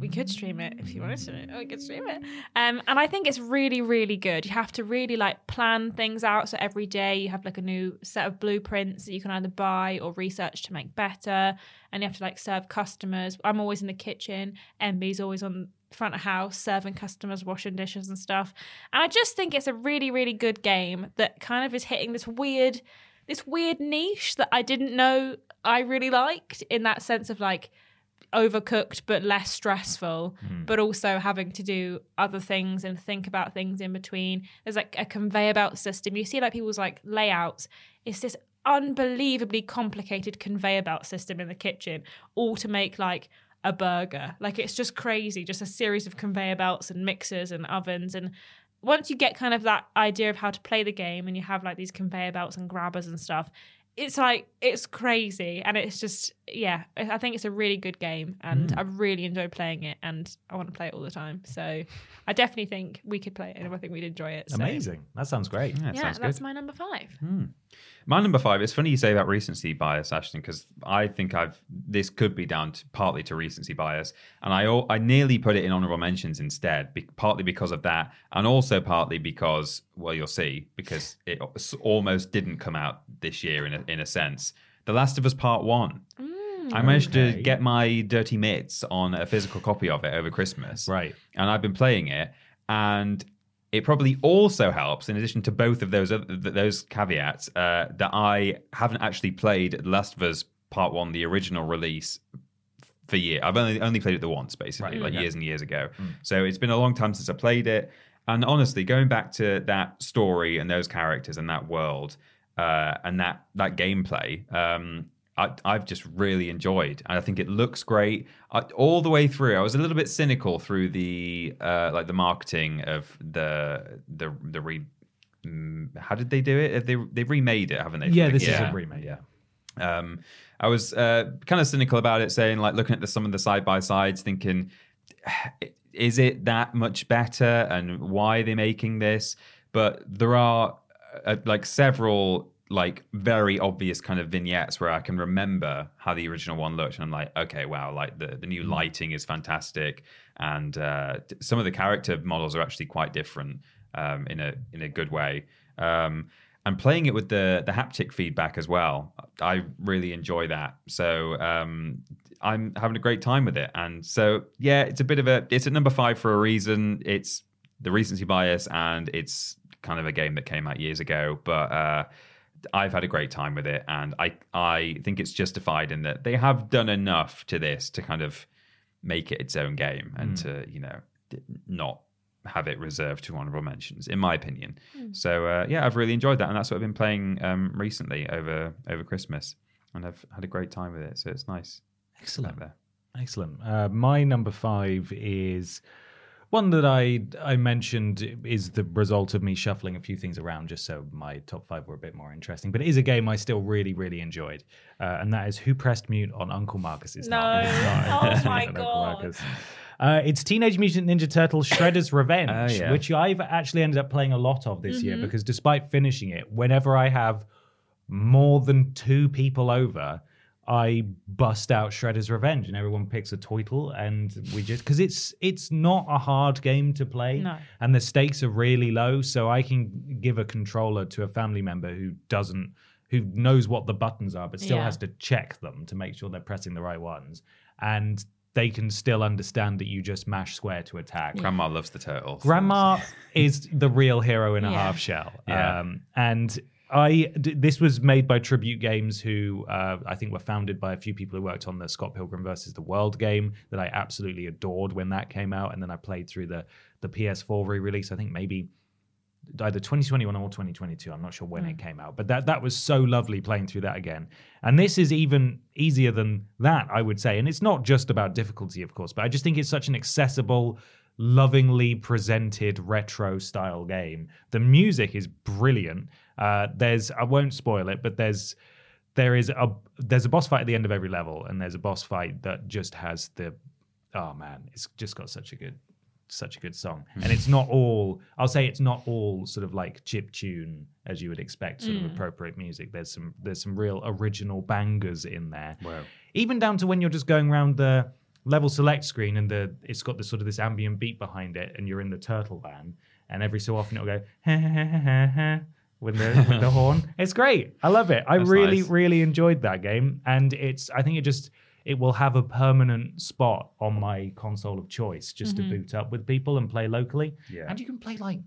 We could stream it if you wanted to. We could stream it. Um, and I think it's really, really good. You have to really like plan things out. So every day you have like a new set of blueprints that you can either buy or research to make better. And you have to like serve customers. I'm always in the kitchen. MB's always on front of house serving customers, washing dishes and stuff. And I just think it's a really, really good game that kind of is hitting this weird, this weird niche that I didn't know I really liked in that sense of like overcooked but less stressful hmm. but also having to do other things and think about things in between. There's like a conveyor belt system. You see like people's like layouts. It's this unbelievably complicated conveyor belt system in the kitchen, all to make like a burger. Like it's just crazy, just a series of conveyor belts and mixers and ovens. And once you get kind of that idea of how to play the game and you have like these conveyor belts and grabbers and stuff, it's like it's crazy. And it's just yeah i think it's a really good game and mm. i really enjoy playing it and i want to play it all the time so i definitely think we could play it and i think we'd enjoy it so. Amazing. That sounds great. Yeah, yeah sounds that's good. my number five hmm. My number five. It's funny you say about recency bias, Ashton, because I think I've this could be down to, partly to recency bias, and I I nearly put it in honorable mentions instead, be, partly because of that, and also partly because well, you'll see, because it almost didn't come out this year in a, in a sense. The Last of Us Part One. Mm. I managed Okay. to get my dirty mitts on a physical copy of it over Christmas, Right. and I've been playing it, and it probably also helps, in addition to both of those other, those caveats, uh, that I haven't actually played Last of Us Part One, the original release, for years. I've only only played it the once, basically, like years and years ago. So it's been a long time since I played it, and honestly, going back to that story and those characters and that world uh, and that that gameplay. Um, I, I've just really enjoyed, and I think it looks great I, all the way through. I was a little bit cynical through the uh, like the marketing of the the the re. mm, How did they do it? They they remade it, haven't they? Yeah, this is a remake. Yeah. um, I was uh, kind of cynical about it, saying like looking at the, some of the side by sides, thinking, is it that much better, and why are they making this? But there are uh, like several like very obvious kind of vignettes where I can remember how the original one looked, and I'm like, okay, wow, like the the new lighting is fantastic, and uh, some of the character models are actually quite different um, in a in a good way. Um, and playing it with the the haptic feedback as well, I really enjoy that. So um, I'm having a great time with it. And so yeah, it's a bit of a it's at number five for a reason. It's the recency bias, and it's kind of a game that came out years ago, but. Uh, I've had a great time with it, and I I think it's justified in that they have done enough to this to kind of make it its own game and to you know not have it reserved to honorable mentions, in my opinion. So uh, yeah, I've really enjoyed that, and that's what I've been playing um, recently over over Christmas, and I've had a great time with it. So it's nice. Excellent. There. Excellent. Uh, my number five is one that I I mentioned is the result of me shuffling a few things around just so my top five were a bit more interesting. But it is a game I still really really enjoyed, uh, and that is Who Pressed Mute on Uncle Marcus. It's not. It's not Oh my Mute on Uncle God. Uh, it's Teenage Mutant Ninja Turtles Shredder's Revenge, Oh, yeah. which I've actually ended up playing a lot of this year because despite finishing it, whenever I have more than two people over, I bust out Shredder's Revenge, and everyone picks a toitle, and we just because it's it's not a hard game to play, No. and the stakes are really low, so I can give a controller to a family member who doesn't who knows what the buttons are, but still Yeah. has to check them to make sure they're pressing the right ones, and they can still understand that you just mash square to attack. Grandma loves the turtles. Grandma is the real hero in a Yeah. half shell. Yeah. Um, and I d- this was made by Tribute Games, who uh, I think were founded by a few people who worked on the Scott Pilgrim versus the World game that I absolutely adored when that came out, and then I played through the the PS4 re-release. I think maybe either 2021 or 2022. I'm not sure when it came out, but that that was so lovely playing through that again. And this is even easier than that, I would say. And it's not just about difficulty, of course, but I just think it's such an accessible, lovingly presented retro style game. The music is brilliant. Uh, there's I won't spoil it, but there's there is a there's a boss fight at the end of every level, and there's a boss fight that just has the oh man, it's just got such a good such a good song. And it's not all I'll say it's not all sort of like chip tune as you would expect, sort of appropriate music. There's some there's some real original bangers in there. Wow. Even down to when you're just going around the level select screen and the it's got the sort of this ambient beat behind it and you're in the turtle van and every so often it'll go ha, ha, ha, ha, ha, with the with the horn. It's great. I love it. I That's really nice. really enjoyed that game and it's I think it just it will have a permanent spot on my console of choice just to mm-hmm. boot up with people and play locally. Yeah. And you can play like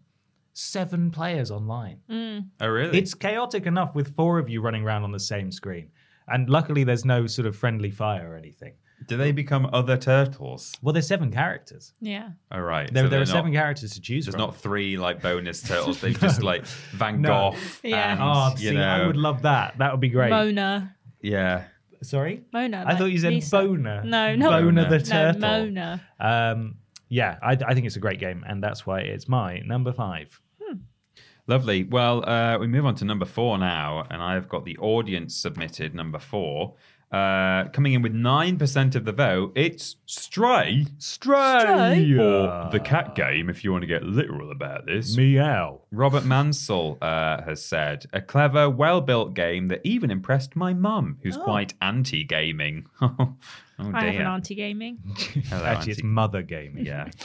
seven players online. Mm. Oh really? It's chaotic enough with four of you running around on the same screen. And luckily there's no sort of friendly fire or anything. Do they become other turtles? Well, there's seven characters. Yeah. All right. There, so there they're are seven characters to choose There's from. not three like bonus turtles. They've just like Van No. Gogh. Yeah. and, Oh, you see, know, I would love that. That would be great. Mona. yeah. Sorry? Mona. I like thought you said Lisa. Boner. No, not Boner the No. Mona. Um, yeah, I, I think it's a great game, and that's why it's my number five. Lovely. Well, uh, we move on to number four now, and I've got the audience submitted number four. Uh, coming in with 9% of the vote, it's Stray. Stray. Or the cat game, if you want to get literal about this. Meow. Robert Mansell uh, has said, a clever, well built game that even impressed my mum, who's quite anti gaming. oh, dear. I have an auntie gaming. Hello, Actually, it's auntie. mother gaming. Yeah.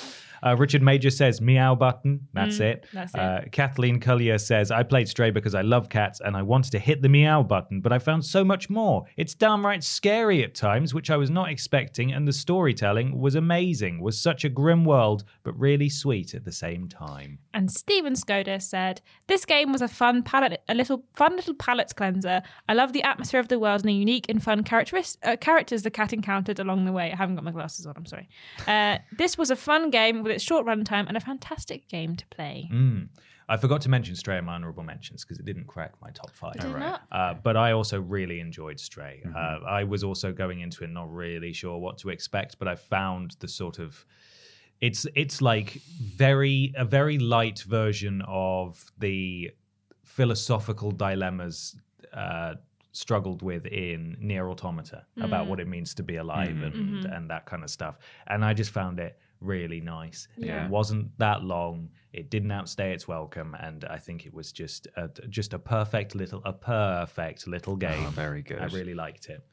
Uh, Richard Major says meow button. That's it. Mm, that's it. Uh, Kathleen Collier says I played Stray because I love cats and I wanted to hit the meow button, but I found so much more. It's downright scary at times, which I was not expecting, and the storytelling was amazing. Was such a grim world, but really sweet at the same time. And Stephen Skoda said, "This game was a fun palette, a little fun little palette cleanser. I love the atmosphere of the world and the unique and fun characteris- uh, characters the cat encountered along the way. I haven't got my glasses on. I'm sorry. Uh, this was a fun game with its short runtime and a fantastic game to play. Mm. I forgot to mention Stray in my honorable mentions because it didn't crack my top five. Did it not? Uh, but I also really enjoyed Stray. Mm-hmm. Uh, I was also going into it not really sure what to expect, but I found the sort of it's it's like very a very light version of the philosophical dilemmas uh, struggled with in Nier Automata about mm. what it means to be alive mm. and mm-hmm. and that kind of stuff. And I just found it really nice. Yeah. It wasn't that long. It didn't outstay its welcome, and I think it was just a, just a perfect little a perfect little ah, game. Oh, very good. I really liked it.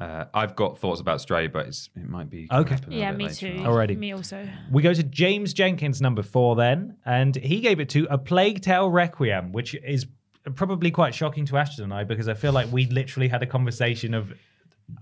Uh, I've got thoughts about Stray, but it's, it might be. Okay. up a little Yeah, me too. on. Alrighty. Me also. We go to James Jenkins, number four, then, and he gave it to A Plague Tale Requiem, which is probably quite shocking to Ashton and I because I feel like we literally had a conversation of.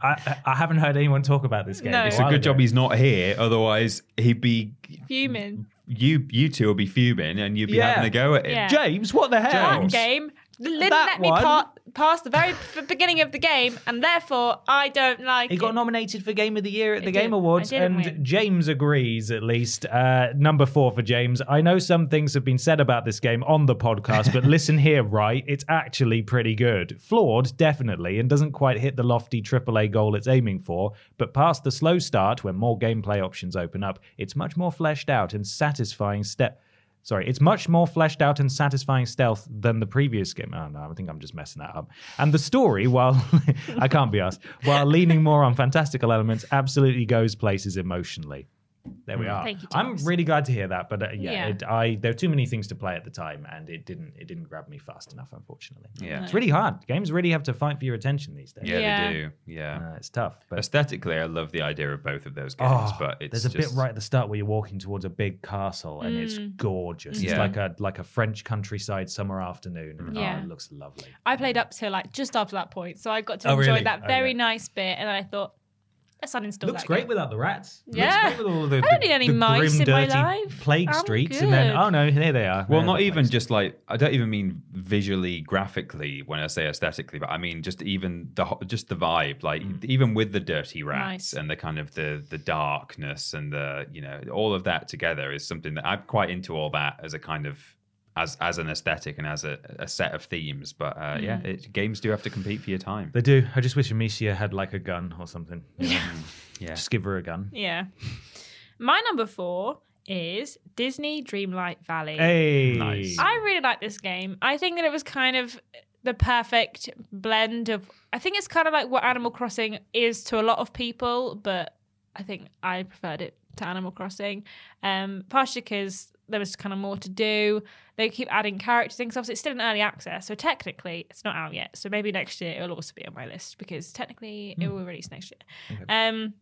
I, I haven't heard anyone talk about this game. No. It's a good job he's not here. Otherwise, he'd be Fuming. you. You two will be fuming, and you'd be Yeah. having a go at him. Yeah. James, what the hell? That game didn't That let me one? pa- pass the very f- beginning of the game, and therefore I don't like He it. got nominated for Game of the Year at the It Game did. Awards, I didn't and win. James agrees at least. Uh, number four for James. I know some things have been said about this game on the podcast, but listen here, right? It's actually pretty good. Flawed, definitely, and doesn't quite hit the lofty AAA goal it's aiming for, but past the slow start when more gameplay options open up, it's much more fleshed out and satisfying step. Sorry, it's much more fleshed out and satisfying stealth than the previous game. Oh no, I think I'm just messing that up. And the story, while I can't be asked, while leaning more on fantastical elements, absolutely goes places emotionally. There we are. Thank you, I'm really glad to hear that, but uh, yeah, Yeah. It, I there were too many things to play at the time, and it didn't it didn't grab me fast enough, unfortunately. Yeah. it's really hard. Games really have to fight for your attention these days. Yeah, Yeah. they do. Yeah. Uh, it's tough. But Aesthetically, I love the idea of both of those games, Oh, but it's there's a just, bit right at the start where you're walking towards a big castle and it's gorgeous. It's like a like a French countryside summer afternoon. and, Yeah. Oh, it looks lovely. I played up to like just after that point, so I got to Oh, enjoy really? that very Okay. nice bit, and I thought, let's uninstall looks that great game. without the rats. Looks Yeah. great with all the, I don't need any the mice grim, in my life. plague I'm streets, and then oh no, here they are. Well, They're not the even place. just like I don't even mean visually, graphically when I say aesthetically, but I mean just even the just the vibe. Like Mm. even with the dirty rats Nice. and the kind of the the darkness and the you know all of that together is something that I'm quite into. All that as a kind of as as an aesthetic and as a, a set of themes. But uh, yeah, Mm. it, games do have to compete for your time. They do. I just wish Amicia had like a gun or something. you know? Yeah. Just give her a gun. Yeah. My number four is Disney Dreamlight Valley. Hey, Nice. I really like this game. I think that it was kind of the perfect blend of. I think it's kind of like what Animal Crossing is to a lot of people, but I think I preferred it to Animal Crossing. Um, partially because there was kind of more to do. They keep adding characters, things. Obviously, it's still in early access, so technically it's not out yet. So maybe next year it'll also be on my list because technically it will release next year. Um,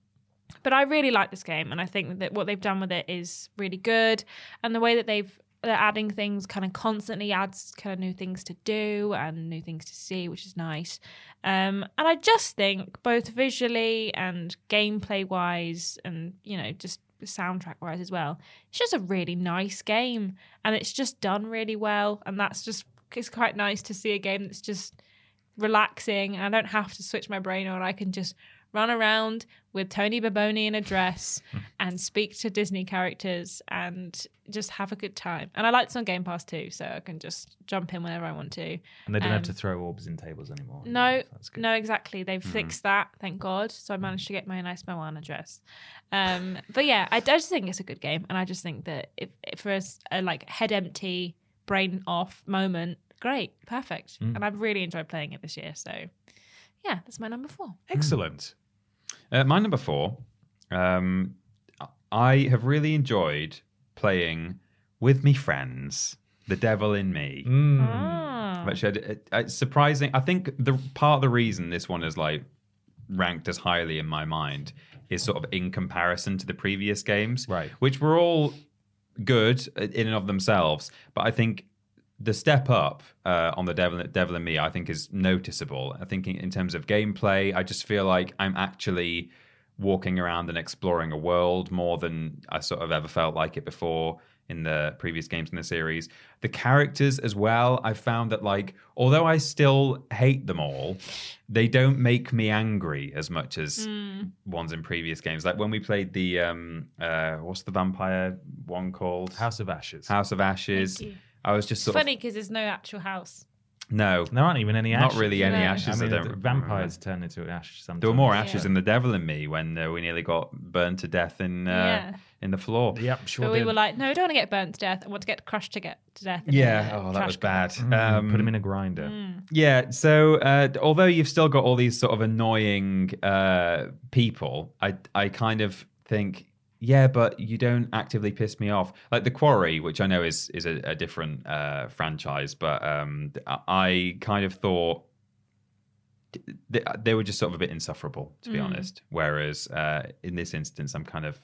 but I really like this game, and I think that what they've done with it is really good, and the way that they've they're adding things kind of constantly adds kind of new things to do and new things to see, which is nice. Um, and I just think both visually and gameplay wise, and you know, just soundtrack wise as well, it's just a really nice game, and it's just done really well, and that's just it's quite nice to see a game that's just relaxing and I don't have to switch my brain on. I can just run around with Tony Baboni in a dress and speak to Disney characters and just have a good time. And I like this on Game Pass too, so I can just jump in whenever I want to. And they don't have to Um, throw orbs in tables anymore. No, So no, exactly. They've Mm-hmm. fixed that, thank God. So I managed to get my nice Moana dress. Um, but yeah, I, I just think it's a good game, and I just think that if, if for a, a, like head empty, brain off moment, great, perfect. Mm. And I've really enjoyed playing it this year. So yeah, that's my number four. Excellent. Uh, my number four, um, I have really enjoyed playing with me friends, The Devil in Me. Mm. Ah. Which I, it, it's surprising. I think the part of the reason this one is like ranked as highly in my mind is sort of in comparison to the previous games, Right. Which were all good in and of themselves, but I think the step up uh, on the Devil, Devil in Me, I think, is noticeable. I think in, in terms of gameplay, I just feel like I'm actually walking around and exploring a world more than I sort of ever felt like it before in the previous games in the series. The characters as well, I found that like although I still hate them all, they don't make me angry as much as ones in previous games. Like when we played the um uh what's the vampire one called? House of Ashes. House of Ashes. Thank you. I was just It's sort funny because there's no actual house. Of no, There aren't even any ashes. not really any No. ashes. I mean, don't the remember. vampires turn into ash sometimes. There were more ashes Yeah. in the Devil in Me when uh, we nearly got burned to death in uh, Yeah. in the floor. Yep, sure but we did. were like, no, we don't want to get burnt to death. I want to get crushed to get to death. in Yeah, a oh, that trash was can." bad. Mm, Um, Put them in a grinder. Mm. Yeah, so uh, although you've still got all these sort of annoying uh, people, I I kind of think, yeah, but you don't actively piss me off. Like the Quarry, which I know is is a, a different uh, franchise, but um, I kind of thought th- they were just sort of a bit insufferable, to be honest. Whereas uh, in this instance, I'm kind of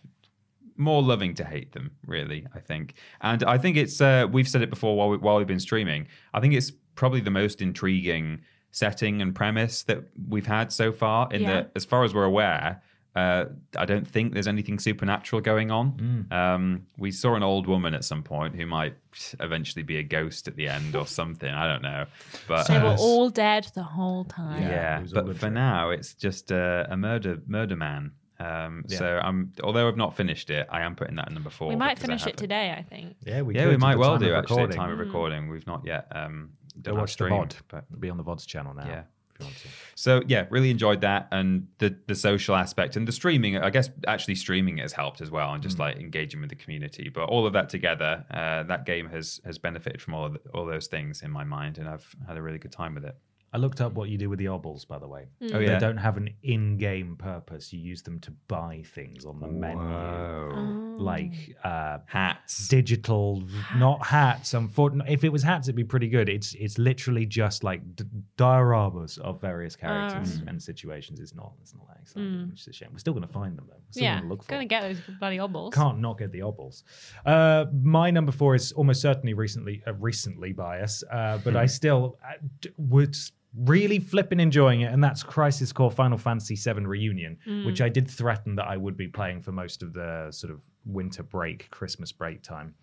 more loving to hate them, really. I think, and I think it's uh, we've said it before while we, while we've been streaming. I think it's probably the most intriguing setting and premise that we've had so far. In Yeah. that, as far as we're aware. Uh, I don't think there's anything supernatural going on. Um, we saw an old woman at some point who might eventually be a ghost at the end or something. I don't know, but They were uh, all dead the whole time. Yeah, yeah, it was all but for trick. now, it's just a, a murder murder man. Um, Yeah. So I'm, although I've not finished it, I am putting that at number four. We might finish it today, I think. Yeah, we yeah, could we might well do of actually. At recording. time of recording, we've not yet um, Go done our watch the VOD. but It'll be on the VODs channel now. Yeah. If you want to. So yeah, really enjoyed that, and the the social aspect and the streaming. I guess actually streaming has helped as well, and Mm. just like engaging with the community. But all of that together, uh, that game has has benefited from all of the, all those things in my mind, and I've had a really good time with it. I looked up what you do with the obols, by the way. Oh yeah, They don't have an in-game purpose. You use them to buy things on the menu, Whoa. like uh, hats. digital, not hats. Unfortunately, if it was hats, it'd be pretty good. It's it's literally just like d- dioramas of various characters and situations. It's not. It's not that exciting, which is a shame. We're still going to find them though. We're still yeah, going to look for gonna get those bloody obols. Can't not get the obols. Uh, my number four is almost certainly recently uh, recently biased, uh, but I still uh, d- would really flipping enjoying it, and that's Crisis Core Final Fantasy VII Reunion, which I did threaten that I would be playing for most of the sort of winter break, Christmas break time,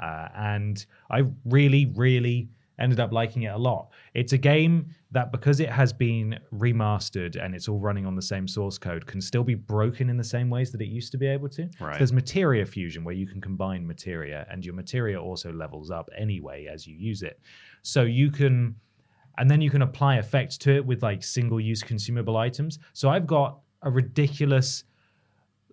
uh, and I really, really ended up liking it a lot. It's a game that because it has been remastered and it's all running on the same source code can still be broken in the same ways that it used to be able to. So there's materia fusion where you can combine materia and your materia also levels up anyway as you use it. So you can and then you can apply effects to it with like single use consumable items. So I've got a ridiculous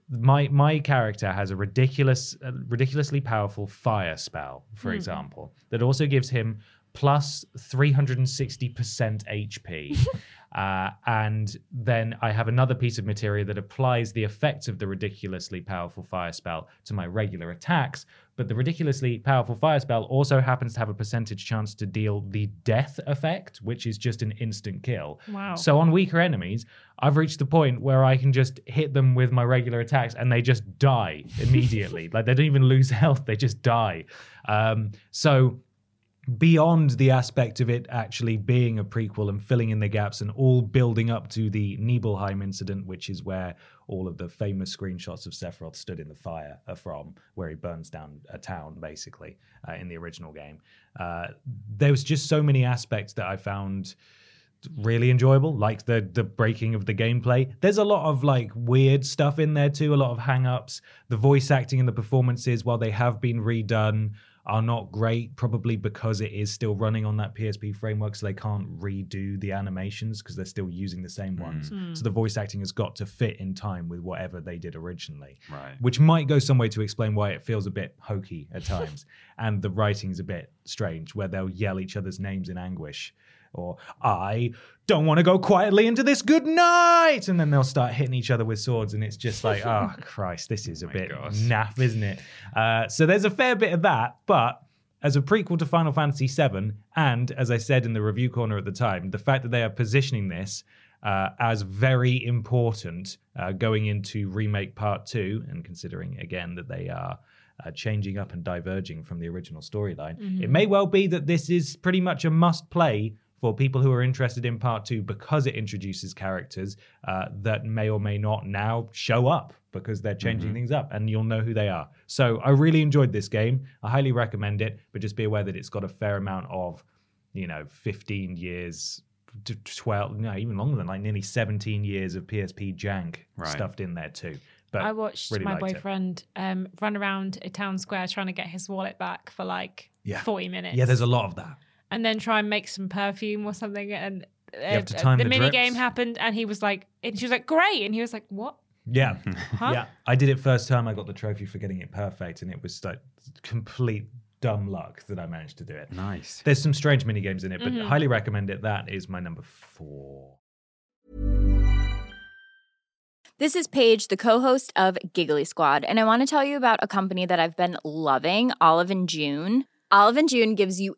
my my character has a ridiculous uh, ridiculously powerful fire spell for example that also gives him plus 360% hp uh, and then i have another piece of materia that applies the effects of the ridiculously powerful fire spell to my regular attacks but the ridiculously powerful fire spell also happens to have a percentage chance to deal the death effect which is just an instant kill Wow. so on weaker enemies, I've reached the point where I can just hit them with my regular attacks and they just die immediately. like they don't even lose health; they just die. Um, so beyond the aspect of it actually being a prequel and filling in the gaps and all building up to the Nibelheim incident, which is where all of the famous screenshots of Sephiroth stood in the fire are from, where he burns down a town, basically, uh, in the original game. Uh, there was just so many aspects that I found really enjoyable. Like the the breaking of the gameplay. There's a lot of like weird stuff in there too. A lot of hang-ups. The voice acting and the performances, while they have been redone, are not great. Probably because it is still running on that PSP framework, so they can't redo the animations because they're still using the same ones. Mm. So the voice acting has got to fit in time with whatever they did originally Right. which might go some way to explain why it feels a bit hokey at times. and the writing's a bit strange, where they'll yell each other's names in anguish. Or, I don't want to go quietly into this good night. And then they'll start hitting each other with swords. And it's just like, oh, Christ, this is a my bit gosh. naff, isn't it? Uh, so there's a fair bit of that. But as a prequel to Final Fantasy VII, and as I said in the review corner at the time, the fact that they are positioning this uh, as very important uh, going into remake part two, and considering again that they are uh, changing up and diverging from the original storyline, it may well be that this is pretty much a must play for people who are interested in part two because it introduces characters uh, that may or may not now show up because they're changing things up and you'll know who they are. So I really enjoyed this game. I highly recommend it, but just be aware that it's got a fair amount of, you know, 15 years, to 12, no, even longer than like nearly 17 years of PSP jank Right. stuffed in there too. But I watched really my liked it. boyfriend um, run around a town square trying to get his wallet back for like Yeah. 40 minutes. Yeah, there's a lot of that. And then try and make some perfume or something. And uh, have the, the mini drips. game happened, and he was like, and she was like, great, and he was like, what? Yeah. Huh? Yeah. I did it first time. I got the trophy for getting it perfect, and it was like complete dumb luck that I managed to do it. Nice. There's some strange mini games in it, but Mhm. highly recommend it. That is my number four. This is Paige, the co-host of Giggly Squad, and I want to tell you about a company that I've been loving, Olive and June. Olive and June gives you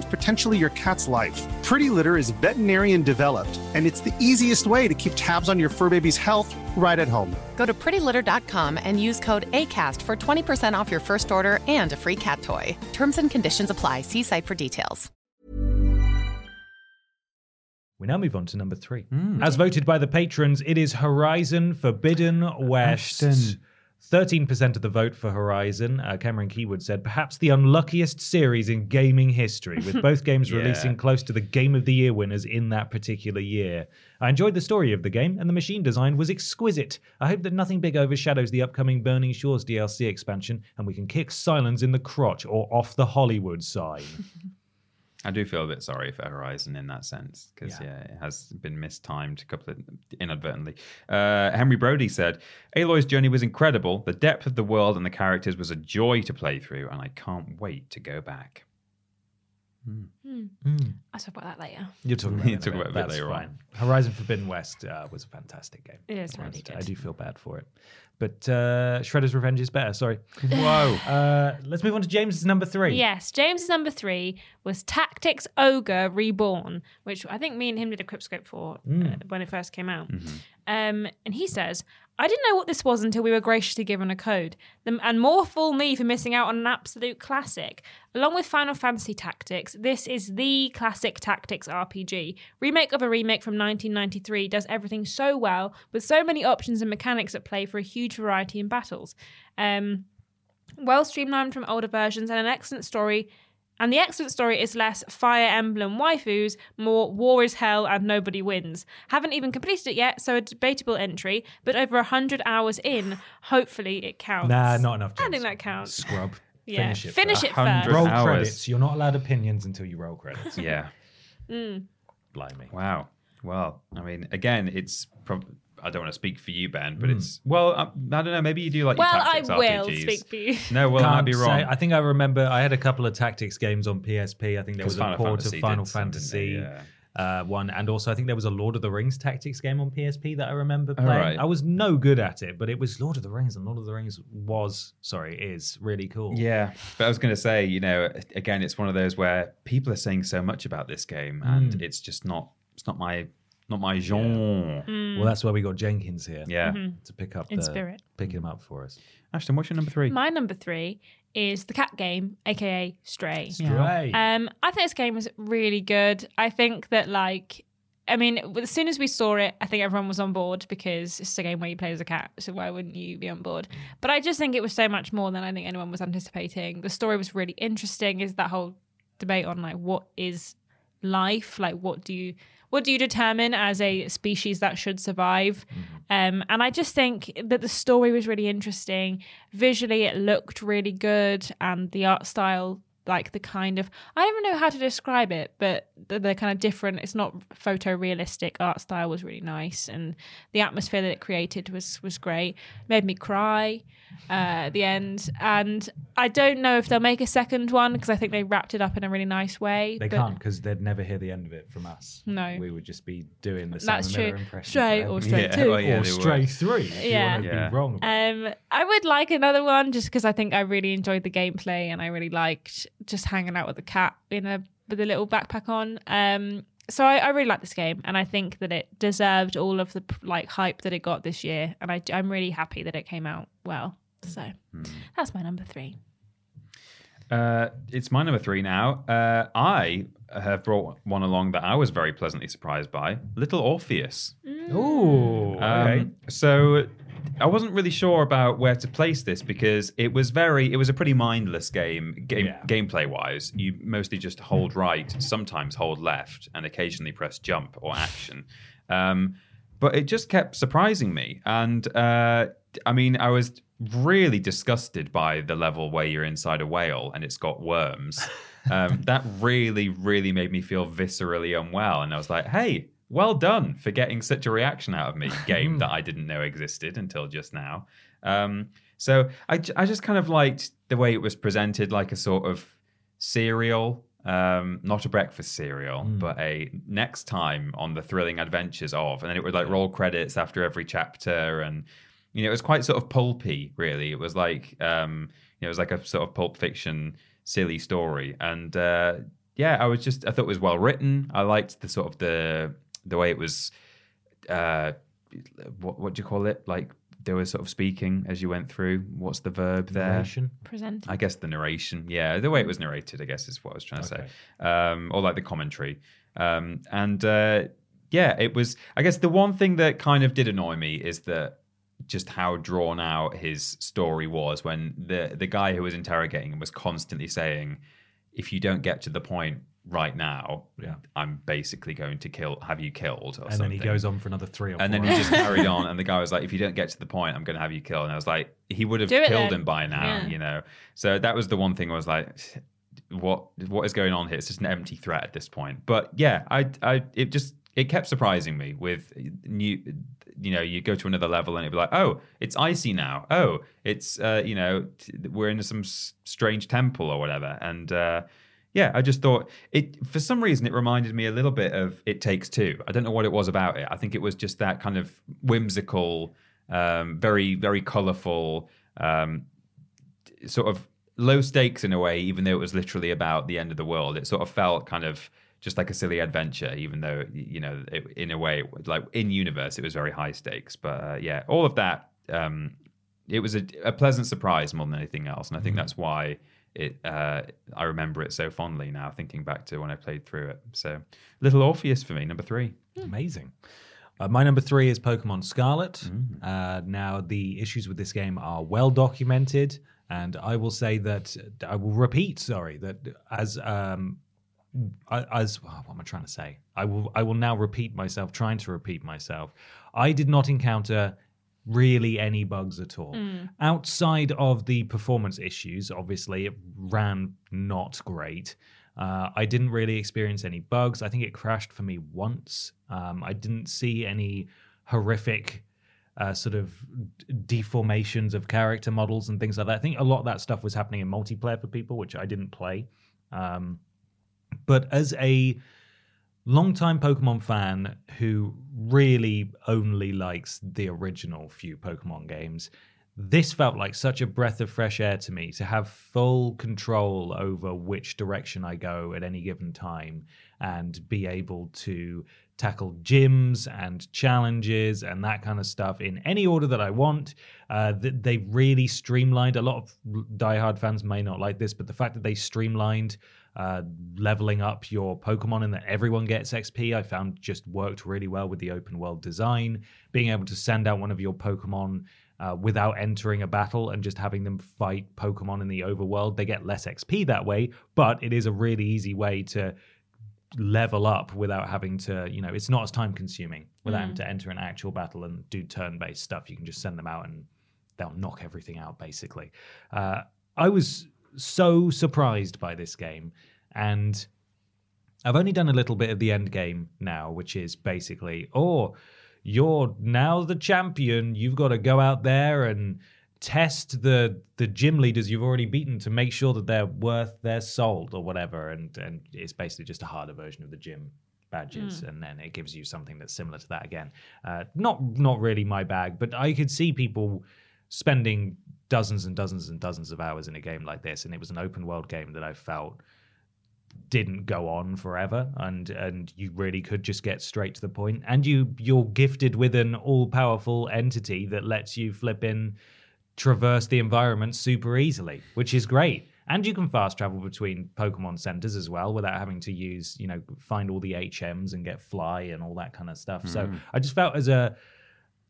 potentially your cat's life. Pretty Litter is veterinarian developed, and it's the easiest way to keep tabs on your fur baby's health right at home. Go to prettylitter.com and use code ACAST for 20% off your first order and a free cat toy. Terms and conditions apply. See site for details. We now move on to number three. Hmm. As voted by the patrons, it is Horizon Forbidden West. Ashton. 13% of the vote for Horizon. Uh, Cameron Keywood said, perhaps the unluckiest series in gaming history, with both games Yeah. releasing close to the Game of the Year winners in that particular year. I enjoyed the story of the game, and the machine design was exquisite. I hope that nothing big overshadows the upcoming Burning Shores DLC expansion, and we can kick Sylens in the crotch or off the Hollywood sign. I do feel a bit sorry for Horizon in that sense because Yeah. yeah. it has been mistimed a couple of inadvertently. Uh, Henry Brody said, "Aloy's journey was incredible. The depth of the world and the characters was a joy to play through, and I can't wait to go back." I'll talk about that later. You'll talk about You'll talk about it That's later fine. on. Horizon Forbidden West uh, was a fantastic game. It is really good. I do feel bad for it. But uh, Shredder's Revenge is better. Sorry. Whoa! Uh, let's move on to James's number three. Yes, James's number three was Tactics Ogre Reborn, which I think me and him did a crypt Cryptscope for uh, when it first came out. Um, and he says, I didn't know what this was until we were graciously given a code. And more fool me for missing out on an absolute classic. Along with Final Fantasy Tactics, this is the classic tactics RPG. Remake of a remake from 1993 does everything so well, with so many options and mechanics at play for a huge variety in battles. Um, well streamlined from older versions and an excellent story And the excellent story is less Fire Emblem waifus, more War is Hell and Nobody Wins. Haven't even completed it yet, so a debatable entry, but over 100 hours in, hopefully it counts. Nah, not enough. I think that counts. Scrub. Yeah, Finish it. finish first. it first. Roll hours. credits. You're not allowed opinions until you roll credits. Yeah. Mm. Blimey. Wow. Well, I mean, again, it's. Prob- I don't want to speak for you, Ben, but it's. Well, I, I don't know. Maybe you do like. your Well, I will RPGs. speak for you. No, well, I might Can't be say- wrong. I think I remember I had a couple of tactics games on PSP. I think there was Final a port Fantasy of Final did some, didn't Fantasy they? uh, one, and also I think there was a Lord of the Rings tactics game on PSP that I remember playing. right. I was no good at it, but it was Lord of the Rings, and Lord of the Rings was sorry is really cool. Yeah, but I was going to say, you know, again, it's one of those where people are saying so much about this game, and Mm. it's just not. It's not my. Not my genre. Well, that's why we got Jenkins here. Yeah. to pick up In the, spirit. pick him up for us. Ashton, what's your number three? My number three is the cat game, aka Stray. Stray. Um, I think this game was really good. I think that like, I mean, as soon as we saw it, I think everyone was on board because it's a game where you play as a cat. So why wouldn't you be on board? But I just think it was so much more than I think anyone was anticipating. The story was really interesting. Is that whole debate on like what is life? Like what do you what do you determine as a species that should survive? Um, and I just think that the story was really interesting. Visually, it looked really good, and the art style, like the kind of I don't even know how to describe it, but the, the kind of different. It's not photorealistic art style was really nice, and the atmosphere that it created was was great. Made me cry uh, at the end, and I don't know if they'll make a second one because I think they wrapped it up in a really nice way. They but- can't because they'd never hear the end of it from us. No. we would just be doing the That's Simon Miller true. impression. Stray forever. or straight Yeah, Two. well, yeah, or they Stray would. Three. If Yeah. you Yeah. be wrong. Um, I would like another one just because I think I really enjoyed the gameplay and I really liked just hanging out with the cat in a with a little backpack on. Um, so I, I really like this game and I think that it deserved all of the like hype that it got this year, and I, I'm really happy that it came out well. So that's my number three. Uh, it's my number three now. Uh, I have brought one along that I was very pleasantly surprised by. Little Orpheus. Ooh, okay. Um, so I wasn't really sure about where to place this because it was very, it was a pretty mindless game, game Yeah. gameplay wise. You mostly just hold right, sometimes hold left, and occasionally press jump or action. Um, but it just kept surprising me, and uh, I mean, I was really disgusted by the level where you're inside a whale and it's got worms. Um, that really, really made me feel viscerally unwell, and I was like, hey. Well done for getting such a reaction out of me, game that I didn't know existed until just now. Um, so I just kind of liked the way it was presented, like a sort of cereal, um, not a breakfast cereal, but a next time on the thrilling adventures of, and then it would like roll credits after every chapter, and you know it was quite sort of pulpy, really. It was like um, you know, it was like a sort of pulp fiction silly story, and uh, yeah, I was just I thought it was well written. I liked the sort of the the way it was uh what what do you call it like they were sort of speaking as you went through what's the verb there Narration? Present. i guess the narration yeah the way it was narrated i guess is what i was trying to Okay. say um or like the commentary um and uh yeah it was i guess the one thing that kind of did annoy me is that just how drawn out his story was when the the guy who was interrogating him was constantly saying if you don't get to the point right now Yeah. i'm basically going to kill have you killed or and something then he goes on for another three or and then four he just carried on and the guy was like if you don't get to the point i'm going to have you killed. And i was like he would have killed then. him by now Yeah. you know? So that was the one thing i was like what what is going on here? It's just an empty threat at this point. But yeah i i it just it kept surprising me with new you know you go to another level and it'd be like oh it's icy now. Oh it's uh you know t- we're in some s- strange temple or whatever. And uh yeah, I just thought it for some reason it reminded me a little bit of It Takes Two. I don't know what it was about it. I think it was just that kind of whimsical, um, very very colorful, um, sort of low stakes in a way. Even though it was literally about the end of the world, it sort of felt kind of just like a silly adventure. Even though you know, it, in a way, like in universe, it was very high stakes. But uh, yeah, all of that. Um, it was a, a pleasant surprise more than anything else, and I think that's why it. Uh, I remember it so fondly now, thinking back to when I played through it. So, Little Orpheus for me, number three. Amazing. Uh, my number three is Pokemon Scarlet. Mm. Uh, now, the issues with this game are well documented. And I will say that I will repeat, sorry, that as um, as oh, what am I trying to say? I will I will now repeat myself, trying to repeat myself. I did not encounter really any bugs at all. Outside of the performance issues, obviously it ran not great. Uh, I didn't really experience any bugs. I think it crashed for me once. Um, I didn't see any horrific uh, sort of deformations of character models and things like that. I think a lot of that stuff was happening in multiplayer for people, which I didn't play. Um, but as a longtime Pokemon fan who really only likes the original few Pokemon games, this felt like such a breath of fresh air to me to have full control over which direction I go at any given time and be able to tackle gyms and challenges and that kind of stuff in any order that I want. Uh, they really streamlined. A lot of diehard fans may not like this, but the fact that they streamlined uh, leveling up your Pokemon and that everyone gets XP, I found just worked really well with the open world design. Being able to send out one of your Pokemon uh, without entering a battle and just having them fight Pokemon in the overworld, they get less XP that way, but it is a really easy way to level up without having to, you know, it's not as time consuming without having to enter an actual battle and do turn based stuff. You can just send them out and they'll knock everything out basically. Uh, I was so surprised by this game and I've only done a little bit of the end game now, which is basically, oh, you're now the champion. You've got to go out there and test the the gym leaders you've already beaten to make sure that they're worth their salt or whatever. And and it's basically just a harder version of the gym badges, and then it gives you something that's similar to that again. Uh, not not really my bag, but I could see people spending dozens and dozens and dozens of hours in a game like this, and it was an open world game that I felt didn't go on forever and and you really could just get straight to the point. And you you're gifted with an all-powerful entity that lets you flip in traverse the environment super easily which is great. And you can fast travel between pokemon centers as well without having to use you know find all the hms and get fly and all that kind of stuff. So mm. i just felt as a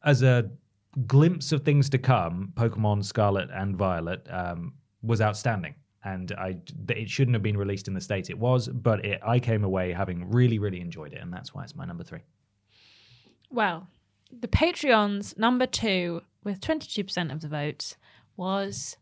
as a glimpse of things to come pokemon scarlet and violet um, was outstanding and I it shouldn't have been released in the state it was, but it, I came away having really really enjoyed it, and that's why it's my number three. Well, the Patreon's number two with 22% of the votes was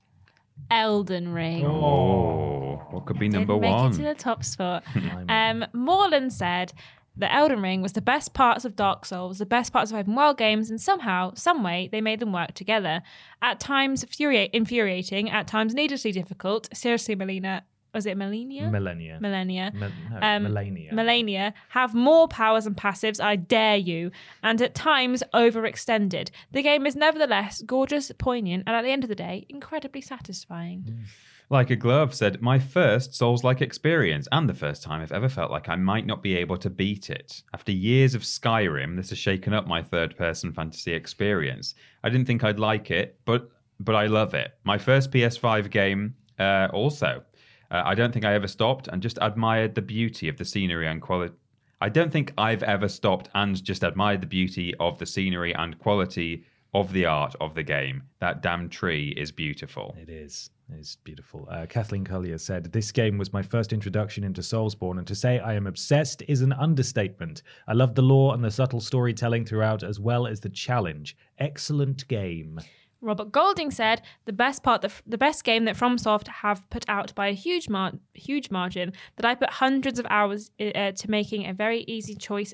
Elden Ring. Oh, what could be number Didn't make one? it to the top spot. um, Morland said that Elden Ring was the best parts of Dark Souls, the best parts of open world games, and somehow, some way, they made them work together. At times furia- infuriating, at times needlessly difficult. Seriously, Melina, was it Melania? Millennia. Millennia. Mil- no, Um, Melania. Melania have more powers and passives, I dare you, and at times overextended. The game is nevertheless gorgeous, poignant, and at the end of the day, incredibly satisfying. Like a glove said, my first Souls like experience, and the first time I've ever felt like I might not be able to beat it. After years of Skyrim, this has shaken up my third person fantasy experience. I didn't think I'd like it, but but I love it. My first PS5 game, uh, also. Uh, I don't think I ever stopped and just admired the beauty of the scenery and quality. I don't think I've ever stopped and just admired the beauty of the scenery and quality of the art of the game. That damn tree is beautiful. It is. It's beautiful. Uh, Kathleen Collier said, This game was my first introduction into Soulsborne, and to say I am obsessed is an understatement. I love the lore and the subtle storytelling throughout, as well as the challenge. Excellent game. Robert Golding said the best part, that the best game that FromSoft have put out by a huge, mar- huge margin. That I put hundreds of hours uh, to making a very easy choice.